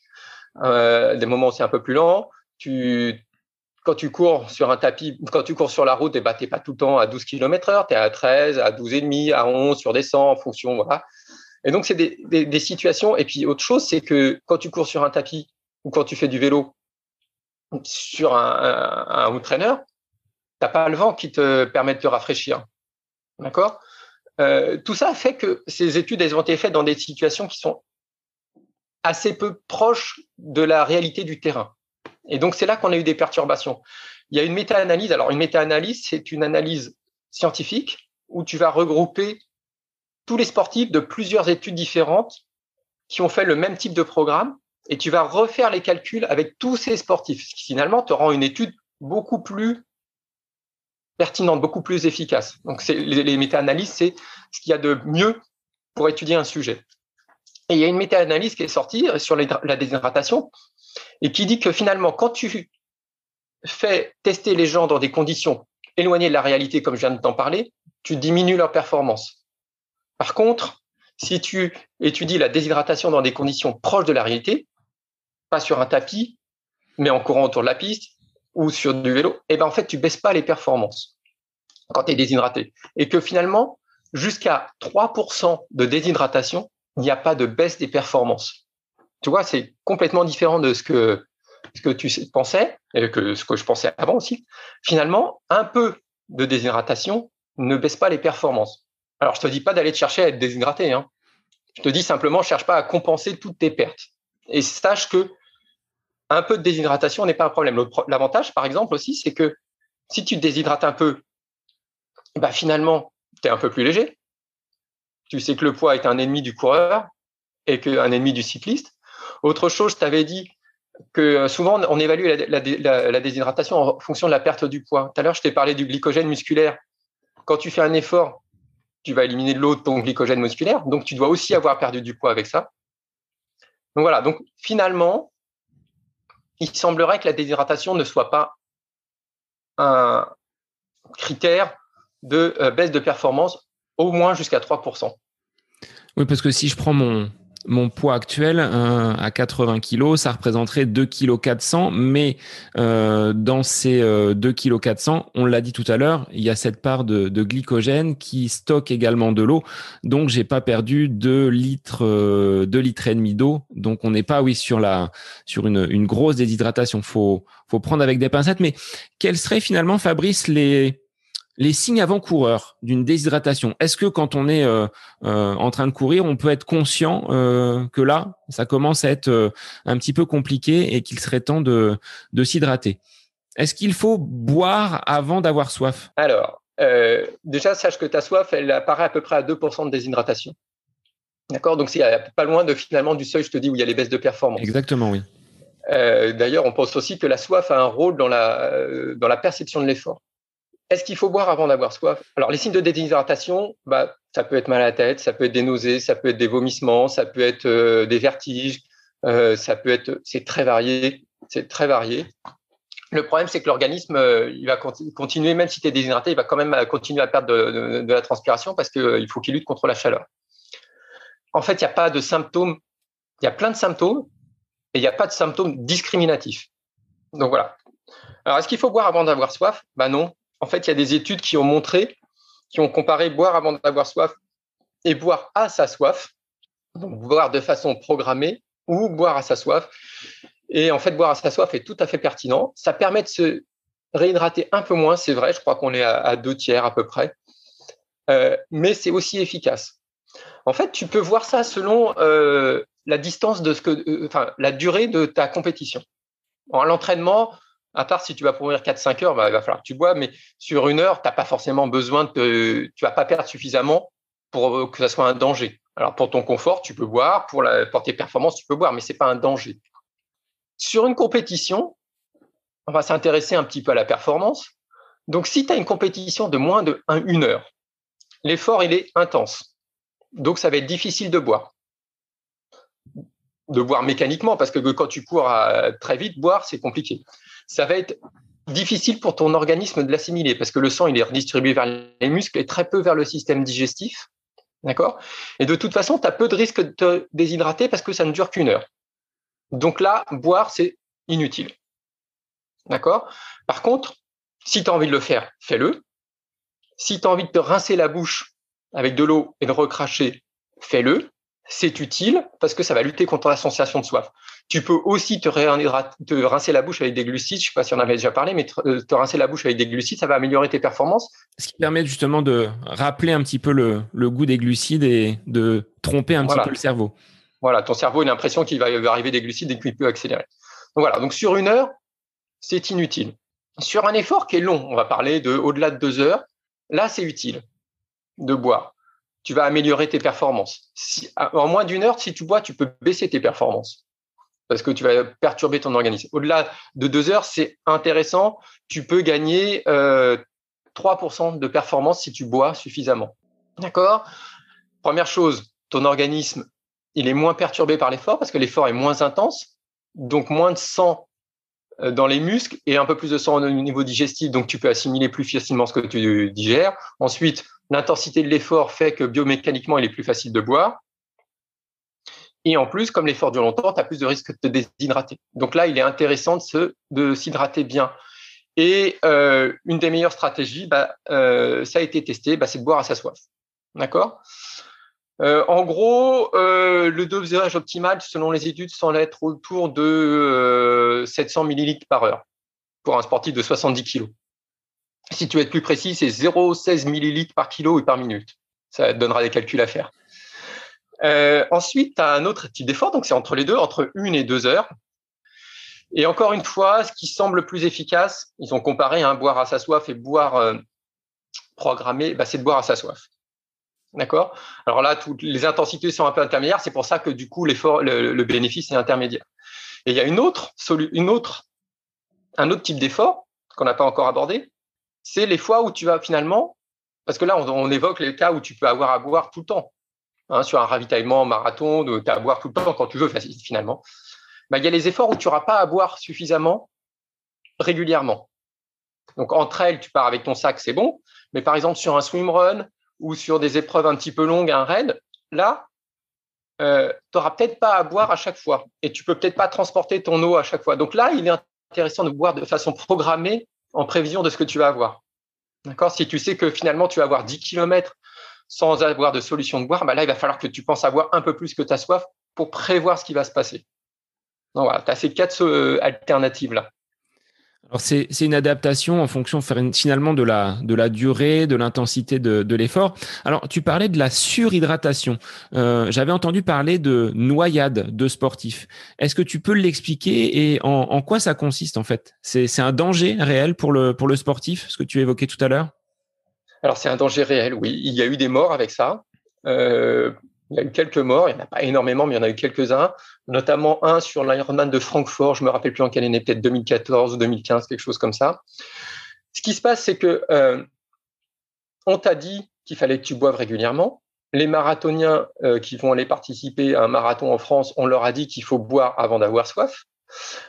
euh, des moments où c'est un peu plus lent tu, quand tu cours sur un tapis, quand tu cours sur la route, eh ben, tu n'es pas tout le temps à 12 km heure, tu es à 13, à 12,5, à 11, sur des 100 en fonction, voilà. Et donc, c'est des, des, situations. Et puis, autre chose, c'est que quand tu cours sur un tapis ou quand tu fais du vélo sur un, un, trainer, tu n'as pas le vent qui te permet de te rafraîchir. D'accord? Euh, Tout ça fait que ces études, elles ont été faites dans des situations qui sont assez peu proches de la réalité du terrain. Et donc, c'est là qu'on a eu des perturbations. Il y a une méta-analyse. Alors, une méta-analyse, c'est une analyse scientifique où tu vas regrouper tous les sportifs de plusieurs études différentes qui ont fait le même type de programme et tu vas refaire les calculs avec tous ces sportifs, ce qui finalement te rend une étude beaucoup plus pertinente, beaucoup plus efficace. Donc, les, méta-analyses, c'est ce qu'il y a de mieux pour étudier un sujet. Et il y a une méta-analyse qui est sortie sur la déshydratation et qui dit que finalement, quand tu fais tester les gens dans des conditions éloignées de la réalité, comme je viens de t'en parler, tu diminues leur performance. Par contre, si tu étudies la déshydratation dans des conditions proches de la réalité, pas sur un tapis, mais en courant autour de la piste ou sur du vélo, eh ben en fait, tu baisses pas les performances quand tu es déshydraté. Et que finalement, jusqu'à 3% de déshydratation, il n'y a pas de baisse des performances. Tu vois, c'est complètement différent de ce que, ce que tu pensais, et que ce que je pensais avant aussi. Finalement, un peu de déshydratation ne baisse pas les performances. Alors, je te dis pas d'aller te chercher à être déshydraté. Hein. Je te dis simplement, cherche pas à compenser toutes tes pertes. Et sache que un peu de déshydratation n'est pas un problème. L'avantage, par exemple, aussi, c'est que si tu te déshydrates un peu, bah, finalement, tu es un peu plus léger. Tu sais que le poids est un ennemi du coureur et qu'un ennemi du cycliste. Autre chose, je t'avais dit que euh, souvent, on évalue la, déshydratation en fonction de la perte du poids. Tout à l'heure, je t'ai parlé du glycogène musculaire. Quand tu fais un effort, tu vas éliminer de l'eau de ton glycogène musculaire. Donc, tu dois aussi avoir perdu du poids avec ça. Donc voilà. Donc finalement, il semblerait que la déshydratation ne soit pas un critère de euh, baisse de performance, au moins jusqu'à 3%. Oui, parce que si je prends mon, mon poids actuel euh, à 80 kg, ça représenterait 2 kg 400, mais euh, dans ces 2 kg 400, on l'a dit tout à l'heure, il y a cette part de, glycogène qui stocke également de l'eau, donc j'ai pas perdu 2 litres, euh, litres et demi d'eau, donc on n'est pas oui sur la sur une, une grosse déshydratation. Faut faut prendre avec des pincettes, mais quels seraient finalement, Fabrice, les les signes avant-coureurs d'une déshydratation. Est-ce que quand on est euh, euh, en train de courir, on peut être conscient euh, que là, ça commence à être un petit peu compliqué et qu'il serait temps de, de s'hydrater? Est-ce qu'il faut boire avant d'avoir soif? Alors, déjà, sache que ta soif, elle apparaît à peu près à 2% de déshydratation. D'accord? Donc, c'est pas loin de finalement du seuil, je te dis, où il y a les baisses de performance. Exactement, oui. D'ailleurs, on pense aussi que la soif a un rôle dans la, dans la perception de l'effort. Est-ce qu'il faut boire avant d'avoir soif? Alors, les signes de déshydratation, bah, ça peut être mal à la tête, ça peut être des nausées, ça peut être des vomissements, ça peut être euh, des vertiges, euh, ça peut être, c'est très varié, c'est très varié. Le problème, c'est que l'organisme, euh, il va continuer, même si tu es déshydraté, il va quand même continuer à perdre de, la transpiration parce qu'il faut qu'il lutte contre la chaleur. En fait, il n'y a pas de symptômes, il y a plein de symptômes et il n'y a pas de symptômes discriminatifs. Donc voilà. Alors, est-ce qu'il faut boire avant d'avoir soif? Ben non, en fait, il y a des études qui ont montré, qui ont comparé boire avant d'avoir soif et boire à sa soif, donc boire de façon programmée ou boire à sa soif. Et en fait, boire à sa soif est tout à fait pertinent. Ça permet de se réhydrater un peu moins, c'est vrai, je crois qu'on est à, deux tiers à peu près, euh, mais c'est aussi efficace. En fait, tu peux voir ça selon euh, la distance de ce que, euh, enfin, la durée de ta compétition. En l'entraînement, à part si tu vas courir 4-5 heures, bah, il va falloir que tu bois, mais sur une heure, tu n'as pas forcément besoin de tu vas pas perdre suffisamment pour euh, que ça soit un danger. Alors pour ton confort, tu peux boire, pour, la, tes performances, tu peux boire, mais c'est pas un danger. Sur une compétition, on va s'intéresser un petit peu à la performance. Donc si tu as une compétition de moins de 1 heure, l'effort il est intense. Donc ça va être difficile de boire. De boire mécaniquement, parce que quand tu cours très vite, boire, c'est compliqué ça va être difficile pour ton organisme de l'assimiler parce que le sang, il est redistribué vers les muscles et très peu vers le système digestif. D'accord? Et de toute façon, tu as peu de risque de te déshydrater parce que ça ne dure qu'une heure. Donc là, boire, c'est inutile. D'accord? Par contre, si tu as envie de le faire, fais-le. Si tu as envie de te rincer la bouche avec de l'eau et de recracher, fais-le c'est utile parce que ça va lutter contre la sensation de soif. Tu peux aussi te, te rincer la bouche avec des glucides. Je ne sais pas si on avait déjà parlé, mais euh, te, rincer la bouche avec des glucides, ça va améliorer tes performances. Ce qui permet justement de rappeler un petit peu le, goût des glucides et de tromper un petit peu le cerveau. Voilà, ton cerveau a l'impression qu'il va arriver des glucides et qu'il peut accélérer. Donc voilà, donc sur une heure, c'est inutile. Sur un effort qui est long, on va parler de au-delà de deux heures, là c'est utile de boire tu vas améliorer tes performances. en moins d'une heure, si tu bois, tu peux baisser tes performances parce que tu vas perturber ton organisme. Au-delà de deux heures, c'est intéressant. Tu peux gagner 3% euh, de performance si tu bois suffisamment. D'accord? Première chose, ton organisme, il est moins perturbé par l'effort parce que l'effort est moins intense, donc moins de sang euh, dans les muscles et un peu plus de sang au niveau digestif, donc tu peux assimiler plus facilement ce que tu digères. Ensuite, l'intensité de l'effort fait que biomécaniquement, il est plus facile de boire. Et en plus, comme l'effort dure longtemps, tu as plus de risque de te déshydrater. Donc là, il est intéressant de, s'hydrater bien. Et euh, une des meilleures stratégies, bah, euh, ça a été testé, bah, c'est de boire à sa soif. Euh, en gros, le dosage optimal, selon les études, semble être autour de 700 euh, millilitres par heure pour un sportif de 70 kg. Si tu veux être plus précis, c'est 0,16 millilitres par kilo et par minute. Ça te donnera des calculs à faire. ensuite, tu as un autre type d'effort, donc c'est entre les deux, entre une et deux heures. Et encore une fois, ce qui semble plus efficace, ils ont comparé hein, boire à sa soif et boire programmé, bah, c'est de boire à sa soif. D'accord? Alors là, les intensités sont un peu intermédiaires. C'est pour ça que du coup, l'effort, le, bénéfice est intermédiaire. Et il y a une autre, une autre, un autre type d'effort qu'on n'a pas encore abordé. C'est les fois où tu vas finalement, parce que là, on, évoque les cas où tu peux avoir à boire tout le temps. Hein, sur un ravitaillement marathon, tu as à boire tout le temps quand tu veux, finalement. Il y a les efforts où tu n'auras pas à boire suffisamment régulièrement. Donc, entre elles, tu pars avec ton sac, c'est bon. Mais par exemple, sur un swimrun, ou sur des épreuves un petit peu longues, un raid, là, euh, tu n'auras peut-être pas à boire à chaque fois et tu peux peut-être pas transporter ton eau à chaque fois. Donc là, il est intéressant de boire de façon programmée en prévision de ce que tu vas avoir. D'accord? Si tu sais que finalement tu vas avoir 10 km sans avoir de solution de boire, bah là, il va falloir que tu penses à boire un peu plus que ta soif pour prévoir ce qui va se passer. Donc voilà, tu as ces quatre euh, alternatives-là. Alors c'est une adaptation en fonction finalement de la, de la durée, de l'intensité de, de l'effort. Alors tu parlais de la surhydratation. Euh, J'avais entendu parler de noyade de sportifs. Est-ce que tu peux l'expliquer et en, en, quoi ça consiste en fait? C'est un danger réel pour le, pour le sportif, ce que tu évoquais tout à l'heure? Alors c'est un danger réel, oui. Il y a eu des morts avec ça. Euh, il y a eu quelques morts, il n'y en a pas énormément, mais il y en a eu quelques-uns, notamment un sur l'Ironman de Francfort, je me rappelle plus en quelle année, peut-être 2014 ou 2015, quelque chose comme ça. Ce qui se passe, c'est que euh, on t'a dit qu'il fallait que tu boives régulièrement. Les marathoniens euh, qui vont aller participer à un marathon en France, on leur a dit qu'il faut boire avant d'avoir soif.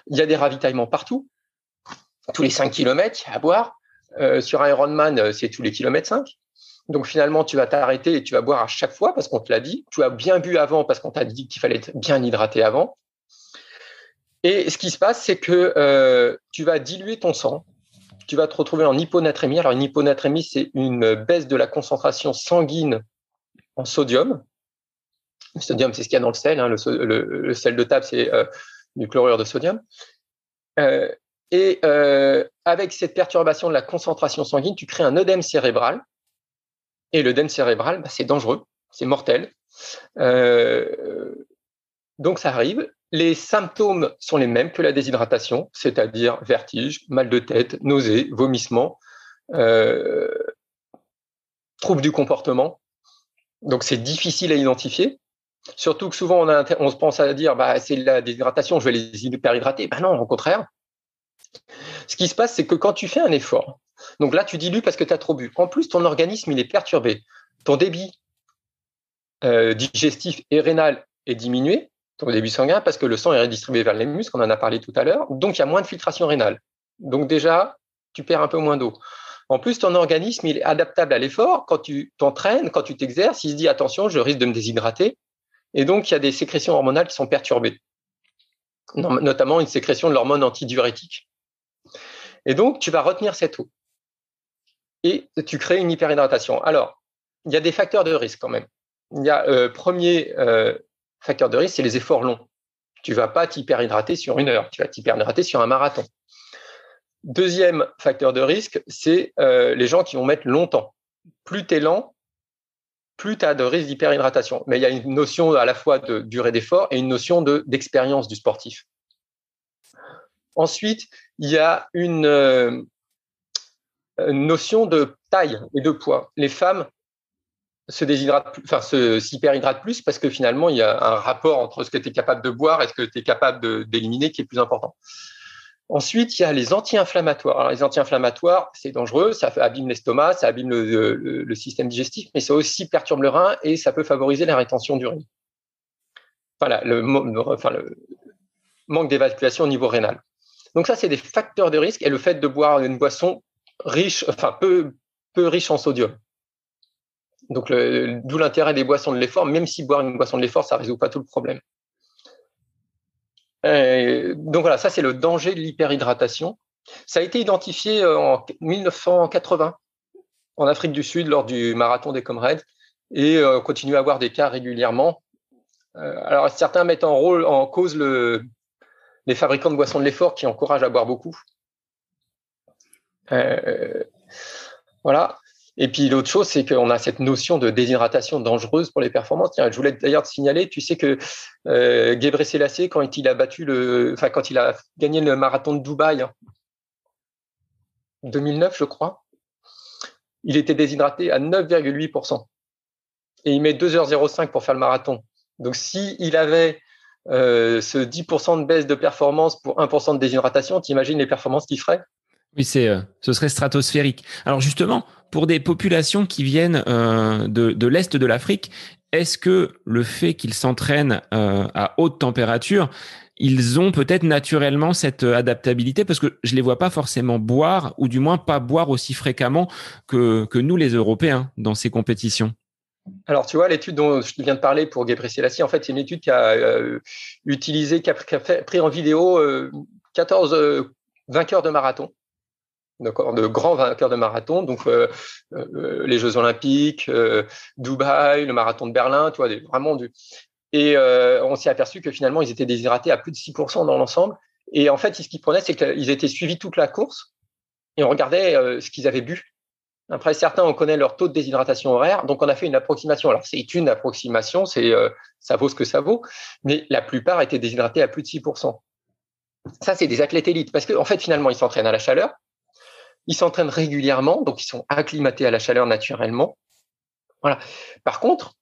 Il y a des ravitaillements partout, tous les 5 km à boire. Euh, sur Ironman, c'est tous les kilomètres 5. Donc finalement, tu vas t'arrêter et tu vas boire à chaque fois parce qu'on te l'a dit. Tu as bien bu avant parce qu'on t'a dit qu'il fallait être bien hydraté avant. Et ce qui se passe, c'est que euh, tu vas diluer ton sang. Tu vas te retrouver en hyponatrémie. Alors une hyponatrémie, c'est une baisse de la concentration sanguine en sodium. Le sodium, c'est ce qu'il y a dans le sel. Hein. Le, sel de table, c'est euh, du chlorure de sodium. Euh, et avec cette perturbation de la concentration sanguine, tu crées un œdème cérébral et l'œdème cérébral, bah, c'est dangereux, c'est mortel. Euh, donc ça arrive. Les symptômes sont les mêmes que la déshydratation, c'est-à-dire vertige, mal de tête, nausées, vomissements, euh, troubles du comportement. Donc c'est difficile à identifier. Surtout que souvent on, se pense à dire bah, c'est la déshydratation, je vais les hyperhydrater. Ben non, au contraire. Ce qui se passe, c'est que quand tu fais un effort, donc là, tu dilues parce que tu as trop bu. En plus, ton organisme, il est perturbé. Ton débit euh, digestif et rénal est diminué, ton débit sanguin, parce que le sang est redistribué vers les muscles, on en a parlé tout à l'heure. Donc, il y a moins de filtration rénale. Donc déjà, tu perds un peu moins d'eau. En plus, ton organisme, il est adaptable à l'effort. Quand tu t'entraînes, quand tu t'exerces, il se dit attention, je risque de me déshydrater. Et donc, il y a des sécrétions hormonales qui sont perturbées, notamment une sécrétion de l'hormone antidiurétique. Et donc, tu vas retenir cette eau et tu crées une hyperhydratation. Alors, il y a des facteurs de risque quand même. Il y a euh, premier euh, facteur de risque, c'est les efforts longs. Tu vas pas t'hyperhydrater sur une heure, tu vas t'hyperhydrater sur un marathon. Deuxième facteur de risque, c'est euh, les gens qui vont mettre longtemps. Plus tu es lent, plus tu as de risque d'hyperhydratation. Mais il y a une notion à la fois de durée d'effort et une notion d'expérience du sportif. Ensuite, il y a une, notion de taille et de poids. Les femmes se déshydratent, enfin, s'hyperhydratent plus parce que finalement, il y a un rapport entre ce que tu es capable de boire et ce que tu es capable d'éliminer qui est plus important. Ensuite, il y a les anti-inflammatoires. Les anti-inflammatoires, c'est dangereux, ça abîme l'estomac, ça abîme le, système digestif, mais ça aussi perturbe le rein et ça peut favoriser la rétention d'urine. enfin, le, manque d'évacuation au niveau rénal. Donc ça, c'est des facteurs de risque et le fait de boire une boisson riche, enfin peu, peu riche en sodium. Donc d'où l'intérêt des boissons de l'effort, même si boire une boisson de l'effort, ça ne résout pas tout le problème. donc voilà, ça c'est le danger de l'hyperhydratation. Ça a été identifié en 1980 en Afrique du Sud lors du marathon des Comrades et on continue à avoir des cas régulièrement. Euh, alors certains mettent en rôle en cause le, les fabricants de boissons de l'effort qui encouragent à boire beaucoup. Euh, voilà. Et puis l'autre chose, c'est qu'on a cette notion de déshydratation dangereuse pour les performances. Je voulais d'ailleurs te signaler, tu sais que euh, Gebre Selassie, quand il a battu le, enfin quand il a gagné le marathon de Dubaï, 2009, je crois, il était déshydraté à 9,8%. Et il met 2h05 pour faire le marathon. Donc s'il avait euh, ce 10% de baisse de performance pour 1% de déshydratation, tu imagines les performances qu'il ferait? Oui, c'est, euh, ce serait stratosphérique. Alors justement, pour des populations qui viennent euh, de, l'Est de l'Afrique, est-ce que le fait qu'ils s'entraînent à haute température, ils ont peut-être naturellement cette adaptabilité? Parce que je les vois pas forcément boire ou du moins pas boire aussi fréquemment que, que nous les Européens dans ces compétitions. Alors, tu vois, l'étude dont je viens de parler pour Gebre Selassie, en fait, c'est une étude qui a euh, utilisé, qui a, pris en vidéo 14 euh, euh, vainqueurs de marathon, de grands vainqueurs de marathon, donc les Jeux Olympiques, Dubaï, le marathon de Berlin, tu vois, vraiment du. Et on s'est aperçu que finalement, ils étaient déshydratés à plus de 6% dans l'ensemble. Et en fait, ce qu'ils prenaient, c'est qu'ils étaient suivis toute la course et on regardait ce qu'ils avaient bu après, certains, on connaît leur taux de déshydratation horaire, donc on a fait une approximation. Alors, c'est une approximation, c'est euh, ça vaut ce que ça vaut, mais la plupart étaient déshydratés à plus de 6%. Ça, c'est des athlètes élites, parce qu'en en fait, finalement, ils s'entraînent à la chaleur, ils s'entraînent régulièrement, donc ils sont acclimatés à la chaleur naturellement. Voilà. Par contre,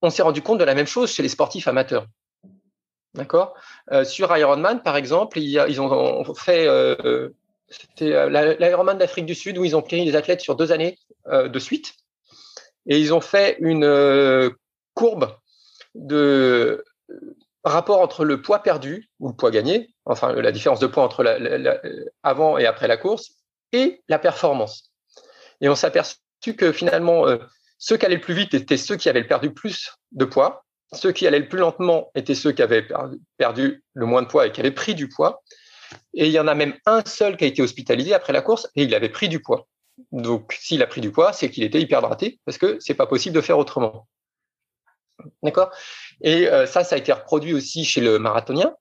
on s'est rendu compte de la même chose chez les sportifs amateurs. D'accord? Euh, Sur Ironman, par exemple, ils ont fait euh, c'était euh, l'Ironman d'Afrique du Sud où ils ont pris les athlètes sur deux années de suite et ils ont fait une courbe de rapport entre le poids perdu ou le poids gagné, enfin la différence de poids entre avant et après la course, et la performance. Et on s'est aperçu que finalement, ceux qui allaient le plus vite étaient ceux qui avaient perdu plus de poids, ceux qui allaient le plus lentement étaient ceux qui avaient perdu le moins de poids et qui avaient pris du poids, et il y en a même un seul qui a été hospitalisé après la course et il avait pris du poids. Donc, s'il a pris du poids, c'est qu'il était hyperhydraté parce que c'est pas possible de faire autrement. D'accord? Et euh, ça, ça a été reproduit aussi chez le marathonien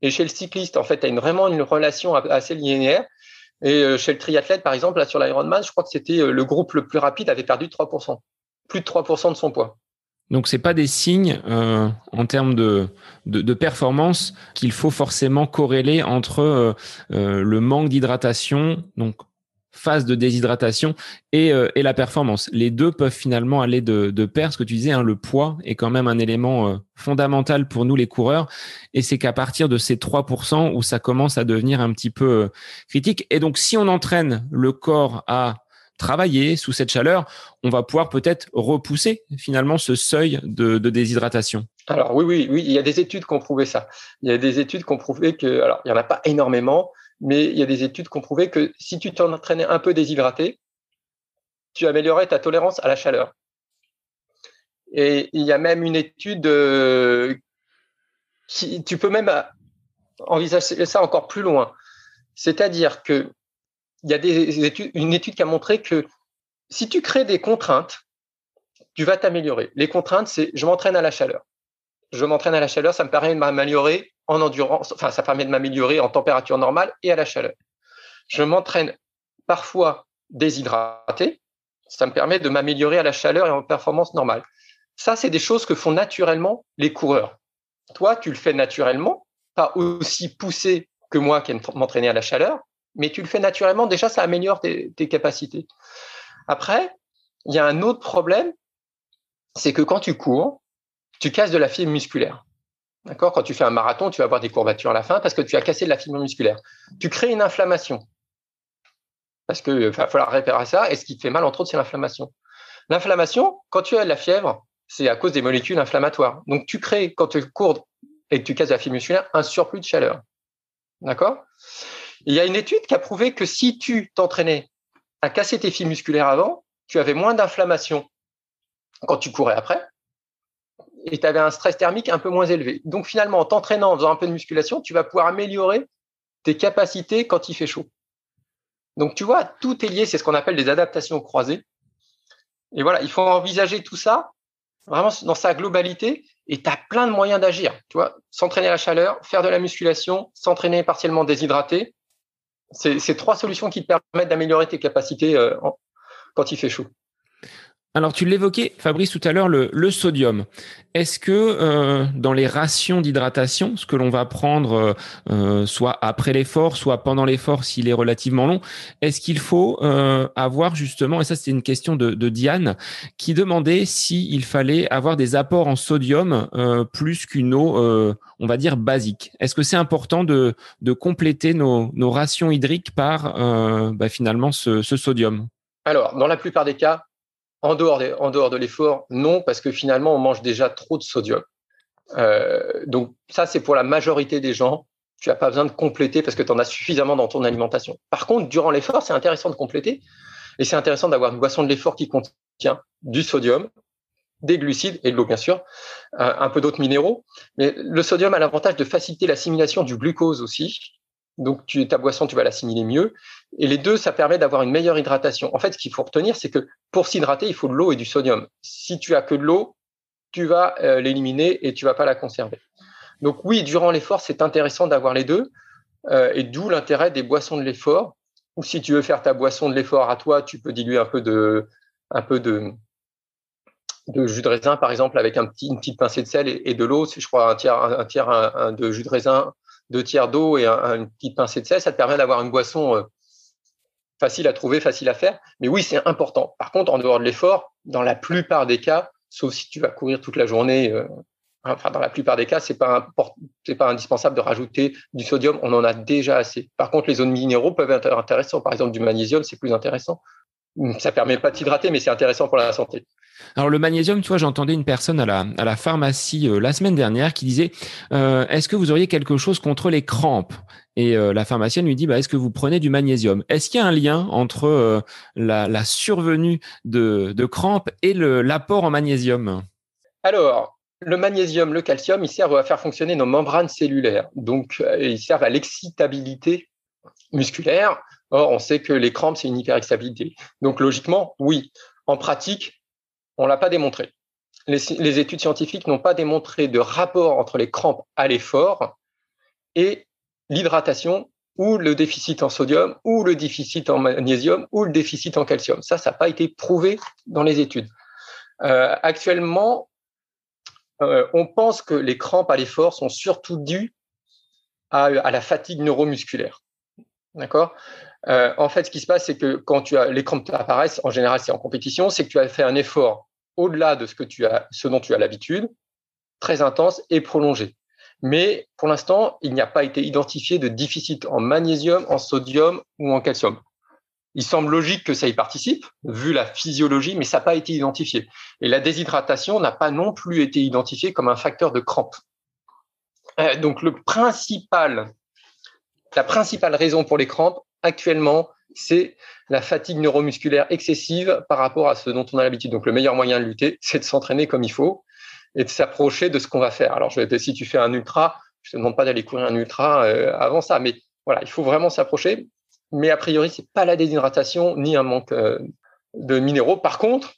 et chez le cycliste. En fait, tu as une, vraiment une relation assez linéaire. Et euh, chez le triathlète, par exemple, là, sur l'Ironman, je crois que c'était euh, le groupe le plus rapide avait perdu 3%, plus de 3% de son poids. Donc c'est pas des signes euh, en termes de, de, de performance qu'il faut forcément corréler entre euh, euh, le manque d'hydratation, donc phase de déshydratation et, et, la performance. Les deux peuvent finalement aller de, de pair. Ce que tu disais, hein, le poids est quand même un élément fondamental pour nous les coureurs. Et c'est qu'à partir de ces 3% où ça commence à devenir un petit peu critique. Et donc si on entraîne le corps à travailler sous cette chaleur, on va pouvoir peut-être repousser finalement ce seuil de, déshydratation. Alors oui, oui, oui, il y a des études qui ont prouvé ça. Il y a des études qui ont prouvé que, alors il n'y en a pas énormément, mais il y a des études qui ont prouvé que si tu t'entraînais un peu déshydraté, tu améliorais ta tolérance à la chaleur. Et il y a même une étude euh, qui, tu peux même envisager ça encore plus loin. C'est-à-dire que il y a une étude qui a montré que si tu crées des contraintes, tu vas t'améliorer. Les contraintes, c'est je m'entraîne à la chaleur. Je m'entraîne à la chaleur, ça me permet de m'améliorer en endurance, enfin, ça permet de m'améliorer en température normale et à la chaleur. Je m'entraîne parfois déshydraté, ça me permet de m'améliorer à la chaleur et en performance normale. Ça, c'est des choses que font naturellement les coureurs. Toi, tu le fais naturellement, pas aussi poussé que moi qui aime m'entraîner à la chaleur, mais tu le fais naturellement, déjà, ça améliore tes, capacités. Après, il y a un autre problème, c'est que quand tu cours, tu casses de la fibre musculaire. D'accord? Quand tu fais un marathon, tu vas avoir des courbatures à la fin parce que tu as cassé de la fibre musculaire. Tu crées une inflammation. Parce qu'il va falloir réparer ça. Et ce qui te fait mal, entre autres, c'est l'inflammation. L'inflammation, quand tu as de la fièvre, c'est à cause des molécules inflammatoires. Donc, tu crées, quand tu cours et que tu casses la fibre musculaire, un surplus de chaleur. D'accord? Il y a une étude qui a prouvé que si tu t'entraînais à casser tes fibres musculaires avant, tu avais moins d'inflammation quand tu courais après et tu avais un stress thermique un peu moins élevé. Donc finalement, en t'entraînant, en faisant un peu de musculation, tu vas pouvoir améliorer tes capacités quand il fait chaud. Donc tu vois, tout est lié, c'est ce qu'on appelle des adaptations croisées. Et voilà, il faut envisager tout ça vraiment dans sa globalité et tu as plein de moyens d'agir. Tu vois, s'entraîner à la chaleur, faire de la musculation, s'entraîner partiellement déshydraté. C'est trois solutions qui te permettent d'améliorer tes capacités euh, quand il fait chaud. Alors tu l'évoquais, Fabrice, tout à l'heure, le, sodium. Est-ce que euh, dans les rations d'hydratation, ce que l'on va prendre euh, euh, soit après l'effort, soit pendant l'effort s'il est relativement long, est-ce qu'il faut avoir justement, et ça c'était une question de, Diane, qui demandait s'il fallait avoir des apports en sodium plus qu'une eau, on va dire, basique Est-ce que c'est important de, compléter nos, rations hydriques par bah, finalement ce sodium? Alors, dans la plupart des cas, en dehors, de l'effort, non, parce que finalement, on mange déjà trop de sodium. Euh, donc ça, c'est pour la majorité des gens. Tu n'as pas besoin de compléter parce que tu en as suffisamment dans ton alimentation. Par contre, durant l'effort, c'est intéressant de compléter. Et c'est intéressant d'avoir une boisson de l'effort qui contient du sodium, des glucides et de l'eau, bien sûr, un peu d'autres minéraux. Mais le sodium a l'avantage de faciliter l'assimilation du glucose aussi. Donc, tu, ta boisson, tu vas l'assimiler mieux. Et les deux, ça permet d'avoir une meilleure hydratation. En fait, ce qu'il faut retenir, c'est que pour s'hydrater, il faut de l'eau et du sodium. Si tu as que de l'eau, tu vas euh, l'éliminer et tu vas pas la conserver. Donc oui, durant l'effort, c'est intéressant d'avoir les deux. Euh, et d'où l'intérêt des boissons de l'effort. Ou si tu veux faire ta boisson de l'effort à toi, tu peux diluer un peu de, un peu de, de jus de raisin, par exemple, avec un petit, une petite pincée de sel et, de l'eau. C'est, je crois, un tiers, un, tiers de jus de raisin, deux tiers d'eau et une petite pincée de sel. Ça te permet d'avoir une boisson euh, facile à trouver, facile à faire. Mais oui, c'est important. Par contre, en dehors de l'effort, dans la plupart des cas, sauf si tu vas courir toute la journée, euh, enfin, dans la plupart des cas, c'est pas c'est pas indispensable de rajouter du sodium. On en a déjà assez. Par contre, les zones minéraux peuvent être intéressants. Par exemple, du magnésium, c'est plus intéressant. Ça permet pas de s'hydrater, mais c'est intéressant pour la santé. Alors le magnésium, tu vois, j'entendais une personne à la, à la pharmacie euh, la semaine dernière qui disait euh, Est-ce que vous auriez quelque chose contre les crampes? Et euh, la pharmacienne lui dit bah, Est-ce que vous prenez du magnésium? Est-ce qu'il y a un lien entre la, survenue de, de crampes et l'apport en magnésium? Alors, le magnésium, le calcium, ils servent à faire fonctionner nos membranes cellulaires. Donc, ils servent à l'excitabilité musculaire. Or, on sait que les crampes, c'est une hyperexcitabilité. Donc, logiquement, oui. En pratique, on ne l'a pas démontré. Les, études scientifiques n'ont pas démontré de rapport entre les crampes à l'effort et l'hydratation ou le déficit en sodium ou le déficit en magnésium ou le déficit en calcium. Ça, ça n'a pas été prouvé dans les études. Euh, actuellement, euh, on pense que les crampes à l'effort sont surtout dues à, la fatigue neuromusculaire. D'accord? Euh, En fait, ce qui se passe, c'est que quand tu as les crampes apparaissent, en général, c'est en compétition, c'est que tu as fait un effort au-delà de ce, que tu as, ce dont tu as l'habitude, très intense et prolongé. Mais pour l'instant, il n'y a pas été identifié de déficit en magnésium, en sodium ou en calcium. Il semble logique que ça y participe, vu la physiologie, mais ça n'a pas été identifié. Et la déshydratation n'a pas non plus été identifiée comme un facteur de crampe. Euh, donc la principale raison pour les crampes actuellement, c'est la fatigue neuromusculaire excessive par rapport à ce dont on a l'habitude. Donc, le meilleur moyen de lutter, c'est de s'entraîner comme il faut et de s'approcher de ce qu'on va faire. Alors, je vais, si tu fais un ultra, je ne te demande pas d'aller courir un ultra euh, avant ça, mais voilà, il faut vraiment s'approcher. Mais a priori, c'est pas la déshydratation ni un manque euh, de minéraux. Par contre,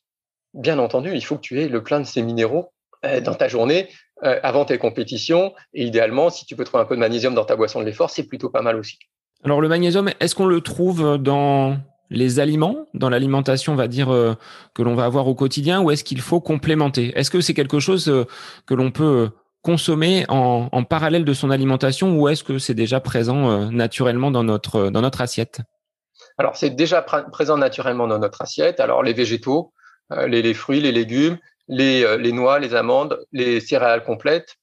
bien entendu, il faut que tu aies le plein de ces minéraux euh, dans ta journée avant tes compétitions. Et idéalement, si tu peux trouver un peu de magnésium dans ta boisson de l'effort, c'est plutôt pas mal aussi. Alors le magnésium, est-ce qu'on le trouve dans les aliments, dans l'alimentation, on va dire, euh, que l'on va avoir au quotidien, ou est-ce qu'il faut complémenter? Est-ce que c'est quelque chose euh, que l'on peut euh, consommer en, parallèle de son alimentation, ou est-ce que c'est déjà présent naturellement dans notre, dans notre assiette? Alors c'est déjà présent naturellement dans notre assiette. Alors les végétaux, les, fruits, les légumes, les, noix, les amandes, les céréales complètes,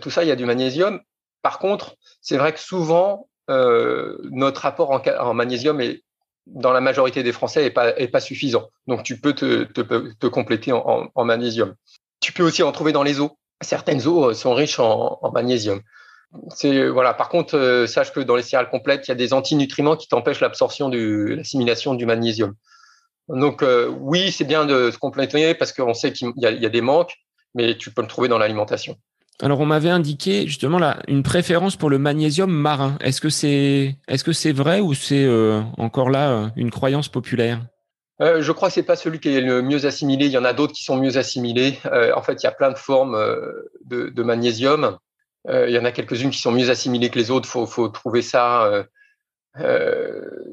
tout ça, il y a du magnésium. Par contre, c'est vrai que souvent, notre rapport en, magnésium est dans la majorité des Français est pas, est pas suffisant. Donc tu peux te, te, te compléter en, magnésium. Tu peux aussi en trouver dans les eaux. Certaines eaux sont riches en, magnésium. C'est voilà. Par contre, sache que dans les céréales complètes, il y a des antinutriments qui t'empêchent l'absorption de l'assimilation du magnésium. Donc oui, c'est bien de se compléter parce qu'on sait qu'il y, a des manques, mais tu peux le trouver dans l'alimentation. Alors, on m'avait indiqué justement là une préférence pour le magnésium marin. Est-ce que c'est est-ce que c'est vrai ou c'est euh, encore là euh, une croyance populaire? Euh, Je crois que c'est pas celui qui est le mieux assimilé. Il y en a d'autres qui sont mieux assimilés. en fait, il y a plein de formes de, magnésium. il y en a quelques-unes qui sont mieux assimilées que les autres. Faut faut trouver ça.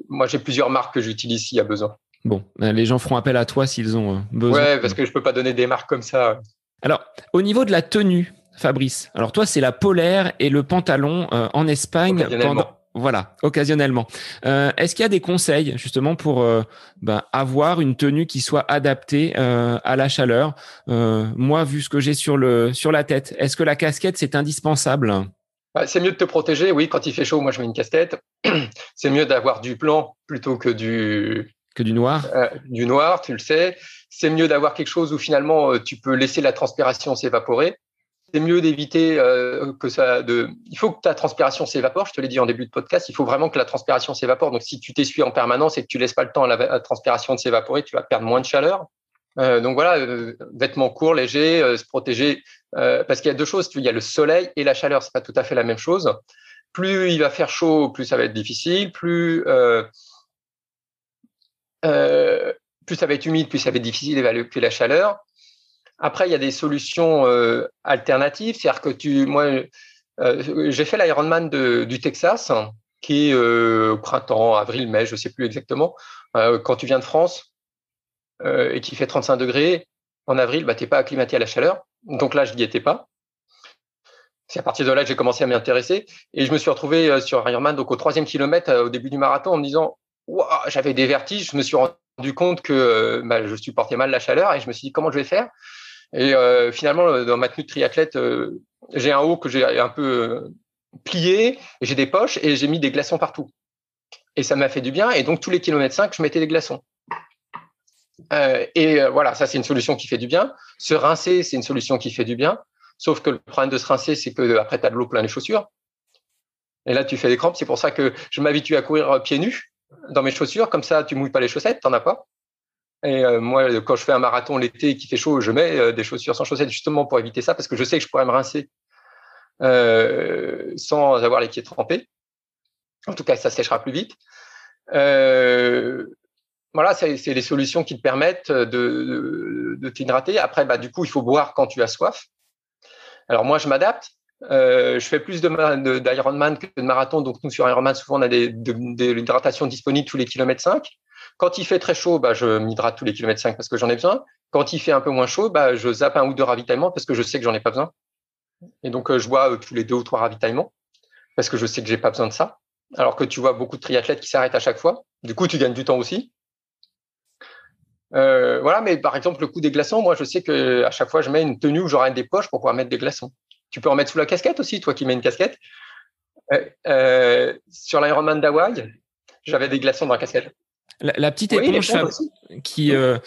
moi, j'ai plusieurs marques que j'utilise s'il y a besoin. Bon, ben, les gens feront appel à toi s'ils ont besoin. Ouais, parce que je peux pas donner des marques comme ça. Alors, au niveau de la tenue, Fabrice. Alors toi, c'est la polaire et le pantalon euh, en Espagne pendant. Voilà, occasionnellement. Euh, est-ce qu'il y a des conseils justement pour euh, ben, avoir une tenue qui soit adaptée à la chaleur? Moi, vu ce que j'ai sur le sur la tête, est-ce que la casquette c'est indispensable? Bah, C'est mieux de te protéger. Oui, quand il fait chaud, moi je mets une casquette. c'est mieux d'avoir du blanc plutôt que du que du noir? du noir, tu le sais. C'est mieux d'avoir quelque chose où finalement tu peux laisser la transpiration s'évaporer c'est mieux d'éviter euh, que ça. Il faut que ta transpiration s'évapore. Je te l'ai dit en début de podcast. Il faut vraiment que la transpiration s'évapore. Donc, si tu t'essuies en permanence et que tu laisses pas le temps à la, transpiration de s'évaporer, tu vas perdre moins de chaleur. Euh, donc voilà, euh, vêtements courts, légers, se protéger, parce qu'il y a deux choses. Il y a le soleil et la chaleur. C'est pas tout à fait la même chose. Plus il va faire chaud, plus ça va être difficile. Plus plus ça va être humide, plus ça va être difficile d'évaluer la chaleur. Après, il y a des solutions euh, alternatives. C'est-à-dire que tu, moi, euh, j'ai fait l'Ironman du Texas, qui est euh, au printemps, avril, mai, je ne sais plus exactement. quand tu viens de France et qui fait 35 degrés, en avril, bah, tu n'es pas acclimaté à la chaleur. Donc là, je n'y étais pas. C'est à partir de là que j'ai commencé à m'intéresser. Et je me suis retrouvé sur Ironman, donc au troisième kilomètre, au début du marathon, en me disant j'avais des vertiges. Je me suis rendu compte que bah, je supportais mal la chaleur et je me suis dit comment je vais faire? Et euh, finalement, euh, dans ma tenue de triathlète, euh, j'ai un haut que j'ai un peu plié, j'ai des poches et j'ai mis des glaçons partout. Et ça m'a fait du bien. Et donc, tous les kilomètres 5, je mettais des glaçons. et voilà, ça, c'est une solution qui fait du bien. Se rincer, c'est une solution qui fait du bien. Sauf que le problème de se rincer, c'est que après, tu as de l'eau plein les chaussures. Et là, tu fais des crampes. C'est pour ça que je m'habitue à courir pieds nus dans mes chaussures. Comme ça, tu mouilles pas les chaussettes, t'en as pas. Et euh, moi, quand je fais un marathon l'été qui fait chaud, je mets euh, des chaussures sans chaussettes justement pour éviter ça, parce que je sais que je pourrais me rincer euh, sans avoir les pieds trempés. En tout cas, ça séchera plus vite. voilà, c'est les solutions qui te permettent de, de, t'hydrater. Après, bah, du coup, il faut boire quand tu as soif. Alors moi, je m'adapte. je fais plus d'Ironman que de marathon. Donc, nous, sur Ironman, souvent, on a de, l'hydratation disponible tous les kilomètres 5. Quand il fait très chaud, bah, je m'hydrate tous les kilomètres 5 parce que j'en ai besoin. Quand il fait un peu moins chaud, bah, je zappe un ou deux ravitaillements parce que je sais que j'en ai pas besoin. Et donc, euh, je bois euh, tous les deux ou trois ravitaillements parce que je sais que j'ai pas besoin de ça. Alors que tu vois beaucoup de triathlètes qui s'arrêtent à chaque fois. Du coup, tu gagnes du temps aussi. Euh, voilà, mais par exemple, le coup des glaçons, moi, je sais que à chaque fois, je mets une tenue où j'aurai des poches pour pouvoir mettre des glaçons. Tu peux en mettre sous la casquette aussi, toi qui mets une casquette. sur l'Ironman d'Hawaï, j'avais des glaçons dans la casquette. La, petite éponge, qui, euh,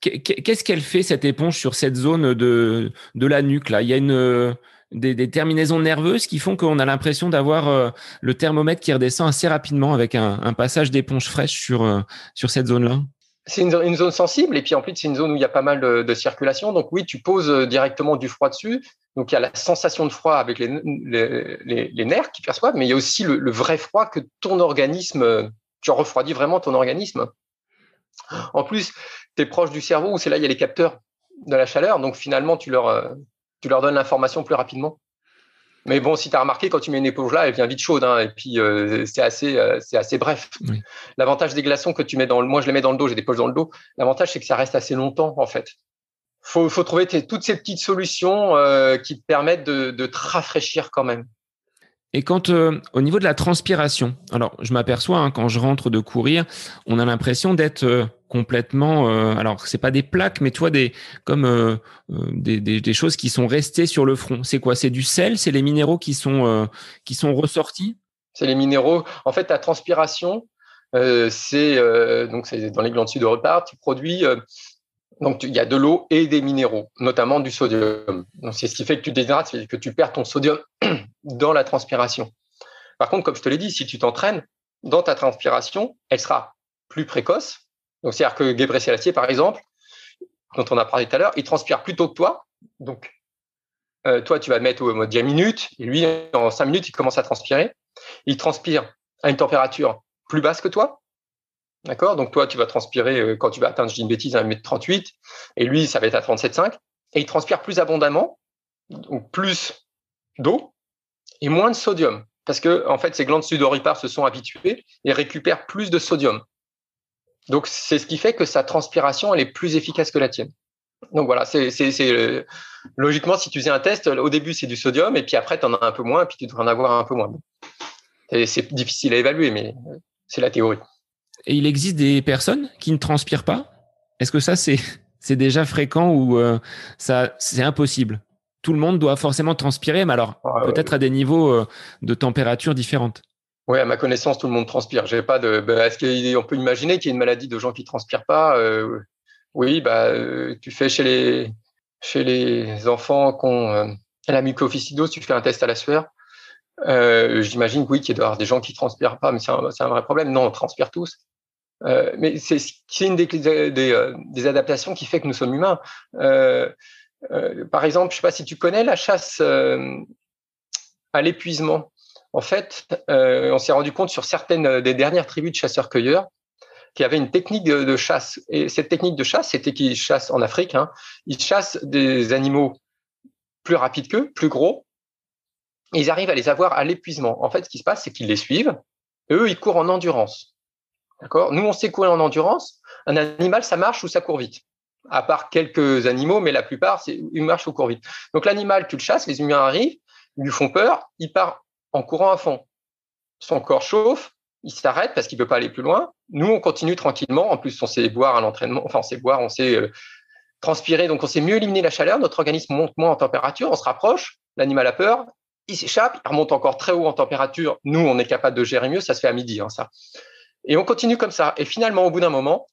qu'est-ce qu'elle fait cette éponge sur cette zone de, de la nuque là? Il y a une euh, des, terminaisons nerveuses qui font qu'on a l'impression d'avoir euh, le thermomètre qui redescend assez rapidement avec un, passage d'éponge fraîche sur sur cette zone-là. C'est une, zone sensible et puis en plus c'est une zone où il y a pas mal de, circulation. Donc oui, tu poses directement du froid dessus. Donc il y a la sensation de froid avec les, les, les, nerfs qui perçoivent, mais il y a aussi le, le vrai froid que ton organisme tu refroidis vraiment ton organisme. En plus, tu es proche du cerveau où c'est là il y a les capteurs de la chaleur, donc finalement tu leur, euh, tu leur donnes l'information plus rapidement. Mais bon, si tu as remarqué, quand tu mets une éponge là, elle vient vite chaude, hein, et puis euh, c'est assez, euh, c'est assez bref. L'avantage des glaçons que tu mets dans le, moi je les mets dans le dos, j'ai des poches dans le dos. L'avantage c'est que ça reste assez longtemps en fait. Faut, faut trouver toutes ces petites solutions qui te permettent de, de te rafraîchir quand même. Et quand euh, au niveau de la transpiration, alors je m'aperçois hein, quand je rentre de courir, on a l'impression d'être euh, complètement, euh, alors c'est pas des plaques, mais toi des comme euh, des, des, des, choses qui sont restées sur le front. C'est quoi? C'est du sel? C'est les minéraux qui sont qui sont ressortis? C'est les minéraux. En fait, ta transpiration, c'est donc c'est dans les glandes sud tu produis Donc, il y a de l'eau et des minéraux, notamment du sodium. c'est ce qui fait que tu déshydrates, c'est que tu perds ton sodium dans la transpiration. Par contre, comme je te l'ai dit, si tu t'entraînes, dans ta transpiration, elle sera plus précoce. Donc, c'est-à-dire que Gebre Selassie, par exemple, dont on a parlé tout à l'heure, il transpire plus tôt que toi. Donc, euh, toi, tu vas mettre au mode 10 minutes, et lui, en 5 minutes, il commence à transpirer. Il transpire à une température plus basse que toi. D'accord? Donc, toi, tu vas transpirer euh, quand tu vas atteindre, je dis une bêtise, 1m38, et lui, ça va être à 37,5. Et il transpire plus abondamment, donc plus d'eau et moins de sodium. Parce que, en fait, ces glandes sudoripares se sont habituées et récupèrent plus de sodium. Donc, c'est ce qui fait que sa transpiration, elle est plus efficace que la tienne. Donc voilà, c'est euh, logiquement, si tu faisais un test, au début, c'est du sodium, et puis après, tu en as un peu moins, et puis tu devrais en avoir un peu moins. C'est difficile à évaluer, mais c'est la théorie. Et il existe des personnes qui ne transpirent pas Est-ce que ça, c'est déjà fréquent ou euh, ça c'est impossible? Tout le monde doit forcément transpirer, mais alors ah, peut-être à des niveaux euh, de température différentes. Oui, à ma connaissance, tout le monde transpire. J'ai pas de. Ben, est-ce qu'on peut imaginer qu'il y ait une maladie de gens qui transpirent pas oui, bah, euh, tu fais chez les, chez les enfants qui ont euh, la mucoviscidose, tu fais un test à la sueur. Euh, j'imagine oui, qu'il y avoir des gens qui transpirent pas, mais c'est un, vrai problème. Non, on transpire tous. mais c'est une des, des, adaptations qui fait que nous sommes humains. par exemple, je sais pas si tu connais la chasse à l'épuisement. En fait, on s'est rendu compte sur certaines des dernières tribus de chasseurs-cueilleurs qui avait une technique de, chasse. Et cette technique de chasse, c'était qu'ils chassent en Afrique, hein, ils chassent des animaux plus rapides qu'eux, plus gros. Ils arrivent à les avoir à l'épuisement. En fait, ce qui se passe, c'est qu'ils les suivent. eux, ils courent en endurance. D'accord? Nous, on sait courir en endurance. Un animal, ça marche ou ça court vite. À part quelques animaux, mais la plupart, ils marchent ou courent vite. Donc l'animal, tu le chasses, les humains arrivent, ils lui font peur, il part en courant à fond. Son corps chauffe, il s'arrête parce qu'il ne peut pas aller plus loin. Nous, on continue tranquillement. En plus, on sait boire à l'entraînement, enfin, on sait boire, on sait euh, transpirer, donc on sait mieux éliminer la chaleur. Notre organisme monte moins en température, on se rapproche, l'animal a peur, il s'échappe, il remonte encore très haut en température. Nous, on est capable de gérer mieux, ça se fait à midi, hein, ça. Et on continue comme ça. Et finalement, au bout d'un moment,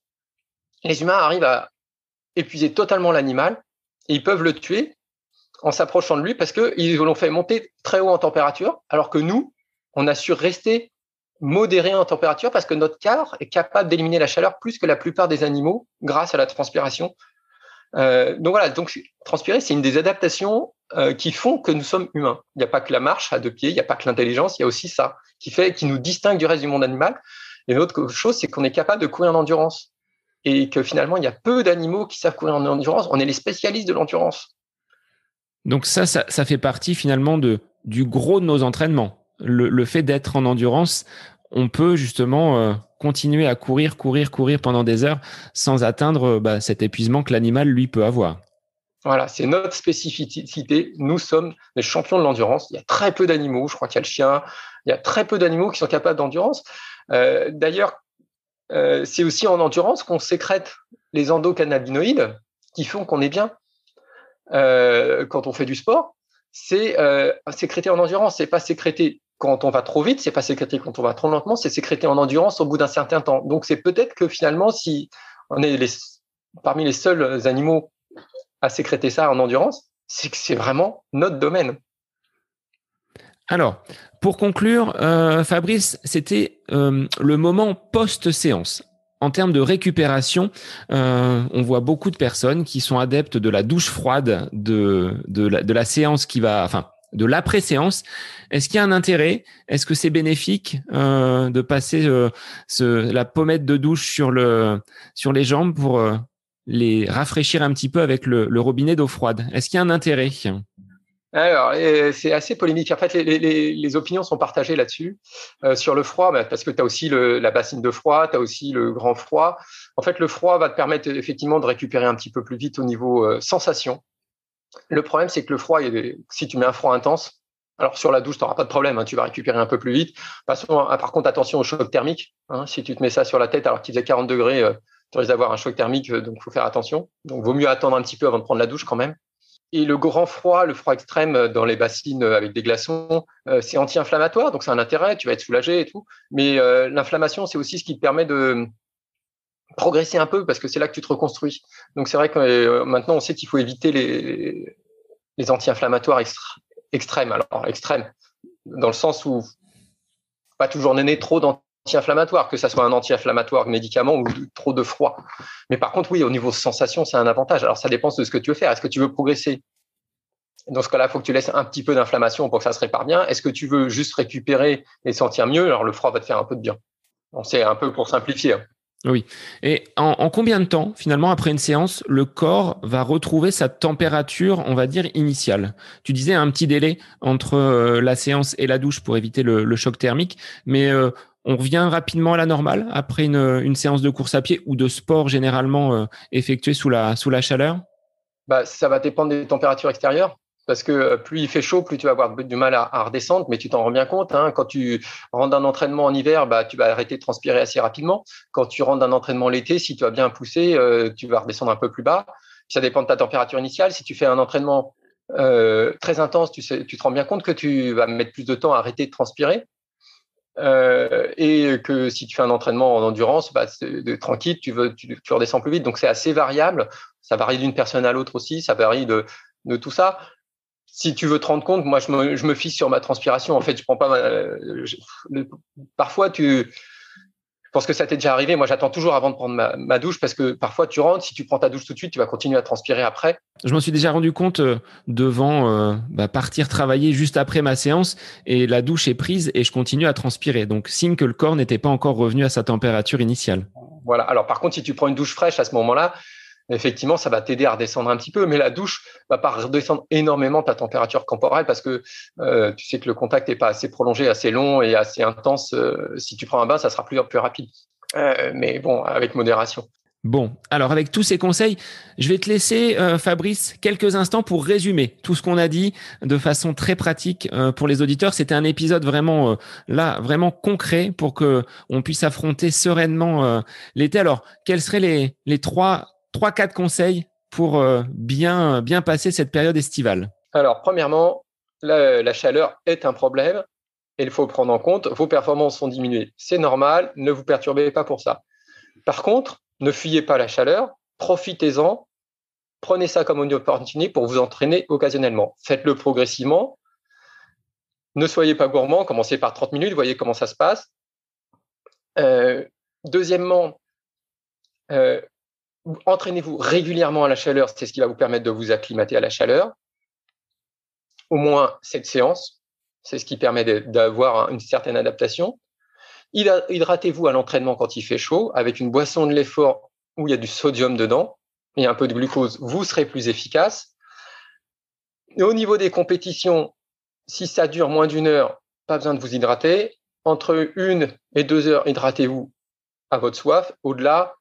les humains arrivent à épuiser totalement l'animal et ils peuvent le tuer en s'approchant de lui parce qu'ils l'ont fait monter très haut en température, alors que nous, on a su rester modéré en température parce que notre corps est capable d'éliminer la chaleur plus que la plupart des animaux grâce à la transpiration. Euh, donc voilà, donc transpirer, c'est une des adaptations euh, qui font que nous sommes humains. Il n'y a pas que la marche à deux pieds, il n'y a pas que l'intelligence, il y a aussi ça qui fait, qui nous distingue du reste du monde animal. Et l'autre chose, c'est qu'on est capable de courir en endurance et que finalement, il y a peu d'animaux qui savent courir en endurance. On est les spécialistes de l'endurance. Donc ça, ça, fait partie finalement de, du gros de nos entraînements le, fait d'être en endurance, on peut justement euh, continuer à courir, courir, courir pendant des heures sans atteindre bah, cet épuisement que l'animal, lui, peut avoir. Voilà, c'est notre spécificité. Nous sommes les champions de l'endurance. Il y a très peu d'animaux, je crois qu'il y a le chien, il y a très peu d'animaux qui sont capables d'endurance. Euh, d'ailleurs, euh, c'est aussi en endurance qu'on sécrète les endocannabinoïdes qui font qu'on est bien quand on fait du sport. C'est sécrété en endurance, c'est pas sécrété quand on va trop vite, c'est pas sécrété quand on va trop lentement, c'est sécrété en endurance au bout d'un certain temps. Donc c'est peut-être que finalement, si on est les, parmi les seuls animaux à sécréter ça en endurance, c'est que c'est vraiment notre domaine. Alors, pour conclure, euh, Fabrice, c'était euh, le moment post-séance. En termes de récupération, euh, on voit beaucoup de personnes qui sont adeptes de la douche froide de, de, la, séance qui va, enfin, de l'après-séance. Est-ce qu'il y a un intérêt? Est-ce que c'est bénéfique de passer la pommette de douche sur, le, sur les jambes pour les rafraîchir un petit peu avec le, robinet d'eau froide Est-ce qu'il y a un intérêt? Alors, c'est assez polémique. En fait, les, opinions sont partagées là-dessus. sur le froid, bah, parce que tu as aussi la bassine de froid, tu as aussi le grand froid. En fait, le froid va te permettre effectivement de récupérer un petit peu plus vite au niveau sensation. Le problème, c'est que le froid, si tu mets un froid intense, alors sur la douche, tu n'auras pas de problème, hein, tu vas récupérer un peu plus vite. par contre, attention au choc thermique. Hein. si tu te mets ça sur la tête alors qu'il faisait 40 degrés, euh, d'avoir un choc thermique, euh, donc il faut faire attention. Donc vaut mieux attendre un petit peu avant de prendre la douche quand même. Et le grand froid, le froid extrême euh, dans les bassines avec des glaçons, c'est anti-inflammatoire, donc c'est un intérêt, tu vas être soulagé et tout. Mais l'inflammation, c'est aussi ce qui te permet de progresser un peu parce que c'est là que tu te reconstruis. Donc c'est vrai que euh, maintenant on sait qu'il faut éviter les, les anti-inflammatoires extrêmes. Alors extrêmes dans le sens où pas toujours donner trop d'anti-inflammatoires, que ce soit un anti-inflammatoire médicament ou trop de froid. Mais par contre, oui, au niveau sensation, c'est un avantage. Alors ça dépend de ce que tu veux faire. Est-ce que tu veux progresser? Dans ce cas-là, il faut que tu laisses un petit peu d'inflammation pour que ça se répare bien. Est-ce que tu veux juste récupérer et sentir mieux? Alors le froid va te faire un peu de bien. C'est un peu pour simplifier. Oui. Et en, combien de temps, finalement, après une séance, le corps va retrouver sa température, on va dire, initiale? Tu disais un petit délai entre euh, la séance et la douche pour éviter le, choc thermique, mais euh, on revient rapidement à la normale après une, séance de course à pied ou de sport généralement euh, effectué sous la, chaleur? Bah, Ça va dépendre des températures extérieures parce que euh, plus il fait chaud, plus tu vas avoir du mal à, redescendre, mais tu t'en rends bien compte. Hein. quand tu rentres d'un entraînement en hiver, bah, tu vas arrêter de transpirer assez rapidement. Quand tu rentres d'un entraînement l'été, si tu as bien poussé, euh, tu vas redescendre un peu plus bas. Ça dépend de ta température initiale. Si tu fais un entraînement très intense, tu te rends bien compte que tu vas mettre plus de temps à arrêter de transpirer. Et que si tu fais un entraînement en endurance, bah, de, tranquille, tu, veux, tu, redescends plus vite. Donc c'est assez variable. Ça varie d'une personne à l'autre aussi. Ça varie de, de tout ça si tu veux te rendre compte, moi, je me, je me fiche sur ma transpiration. En fait, je prends pas. parfois, tu. Je pense que ça t'est déjà arrivé. Moi, j'attends toujours avant de prendre ma, douche parce que parfois, tu rentres. Si tu prends ta douche tout de suite, tu vas continuer à transpirer après. Je m'en suis déjà rendu compte euh, devant euh, bah, partir travailler juste après ma séance et la douche est prise et je continue à transpirer. Donc, signe que le corps n'était pas encore revenu à sa température initiale. Voilà. Alors, par contre, si tu prends une douche fraîche à ce moment-là, effectivement, ça va t'aider à redescendre un petit peu. Mais la douche va pas redescendre énormément ta température corporelle parce que euh, tu sais que le contact n'est pas assez prolongé, assez long et assez intense. Euh, si tu prends un bain, ça sera plus, plus rapide. Euh, mais bon, avec modération. Bon, alors avec tous ces conseils, je vais te laisser, Fabrice, quelques instants pour résumer tout ce qu'on a dit de façon très pratique pour les auditeurs. C'était un épisode vraiment là, vraiment concret pour que on puisse affronter sereinement l'été. Alors, quels seraient les, les trois trois, quatre conseils pour euh, bien, bien passer cette période estivale Alors, premièrement, la, chaleur est un problème et il faut prendre en compte. Vos performances sont diminuées. C'est normal, ne vous perturbez pas pour ça. Par contre, ne fuyez pas la chaleur, profitez-en, prenez ça comme une opportunité pour vous entraîner occasionnellement. Faites-le progressivement. Ne soyez pas gourmand, commencez par 30 minutes, voyez comment ça se passe. Euh, deuxièmement, euh, entraînez-vous régulièrement à la chaleur, c'est ce qui va vous permettre de vous acclimater à la chaleur. Au moins cette séance, c'est ce qui permet d'avoir une certaine adaptation. Hydratez-vous à l'entraînement quand il fait chaud avec une boisson de l'effort où il y a du sodium dedans et un peu de glucose, vous serez plus efficace. Au niveau des compétitions, si ça dure moins d'une heure, pas besoin de vous hydrater. Entre une et deux heures, hydratez-vous à votre soif. Au-delà,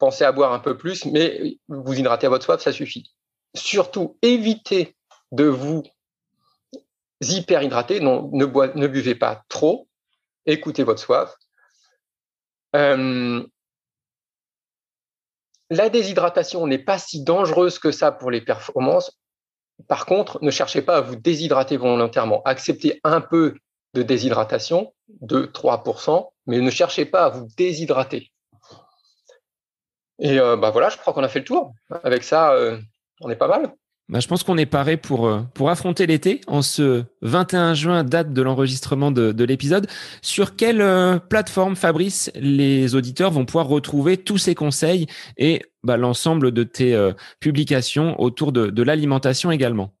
pensez à boire un peu plus, mais vous hydratez votre soif, ça suffit. Surtout, évitez de vous hyperhydrater, non, ne, buvez pas trop, écoutez votre soif. Euh, la déshydratation n'est pas si dangereuse que ça pour les performances. Par contre, ne cherchez pas à vous déshydrater volontairement. Acceptez un peu de déshydratation, 2-3%, mais ne cherchez pas à vous déshydrater. Et euh, bah voilà, je crois qu'on a fait le tour. Avec ça, euh, on est pas mal. Bah, je pense qu'on est paré pour, euh, pour affronter l'été en ce 21 juin, date de l'enregistrement de, de l'épisode. Sur quelle plateforme, Fabrice, les auditeurs vont pouvoir retrouver tous ces conseils et bah, l'ensemble de tes publications autour de, de l'alimentation également?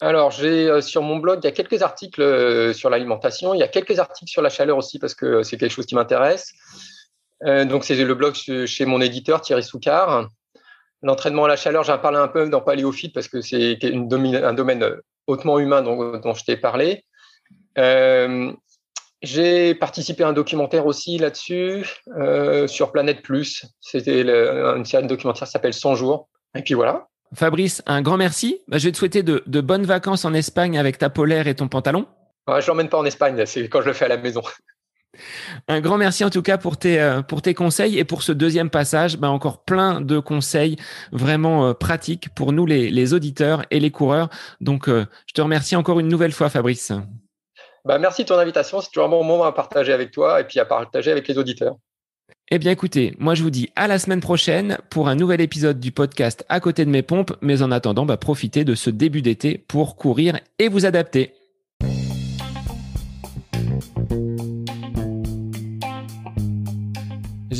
Alors, j'ai sur mon blog, il y a quelques articles sur l'alimentation, il y a quelques articles sur la chaleur aussi parce que c'est quelque chose qui m'intéresse. Euh, donc, c'est le blog chez mon éditeur Thierry Soucard. L'entraînement à la chaleur, j'en parlé un peu dans Paléophyte parce que c'est un domaine hautement humain dont, je t'ai parlé. Euh, j'ai participé à un documentaire aussi là-dessus euh, sur Planète Plus. C'était une série de documentaires qui s'appelle 100 jours. Et puis voilà. Fabrice, un grand merci. Bah, je vais te souhaiter de, bonnes vacances en Espagne avec ta polaire et ton pantalon. je ne l'emmène pas en Espagne, c'est quand je le fais à la maison. Un grand merci en tout cas pour tes, euh, pour tes conseils et pour ce deuxième passage. Ben encore plein de conseils vraiment euh, pratiques pour nous les, les, auditeurs et les coureurs. Donc euh, je te remercie encore une nouvelle fois Fabrice. Bah, merci de ton invitation. C'est toujours un bon moment à partager avec toi et puis à partager avec les auditeurs. Eh bien écoutez, moi je vous dis à la semaine prochaine pour un nouvel épisode du podcast à côté de mes pompes, mais en attendant, bah, profitez de ce début d'été pour courir et vous adapter.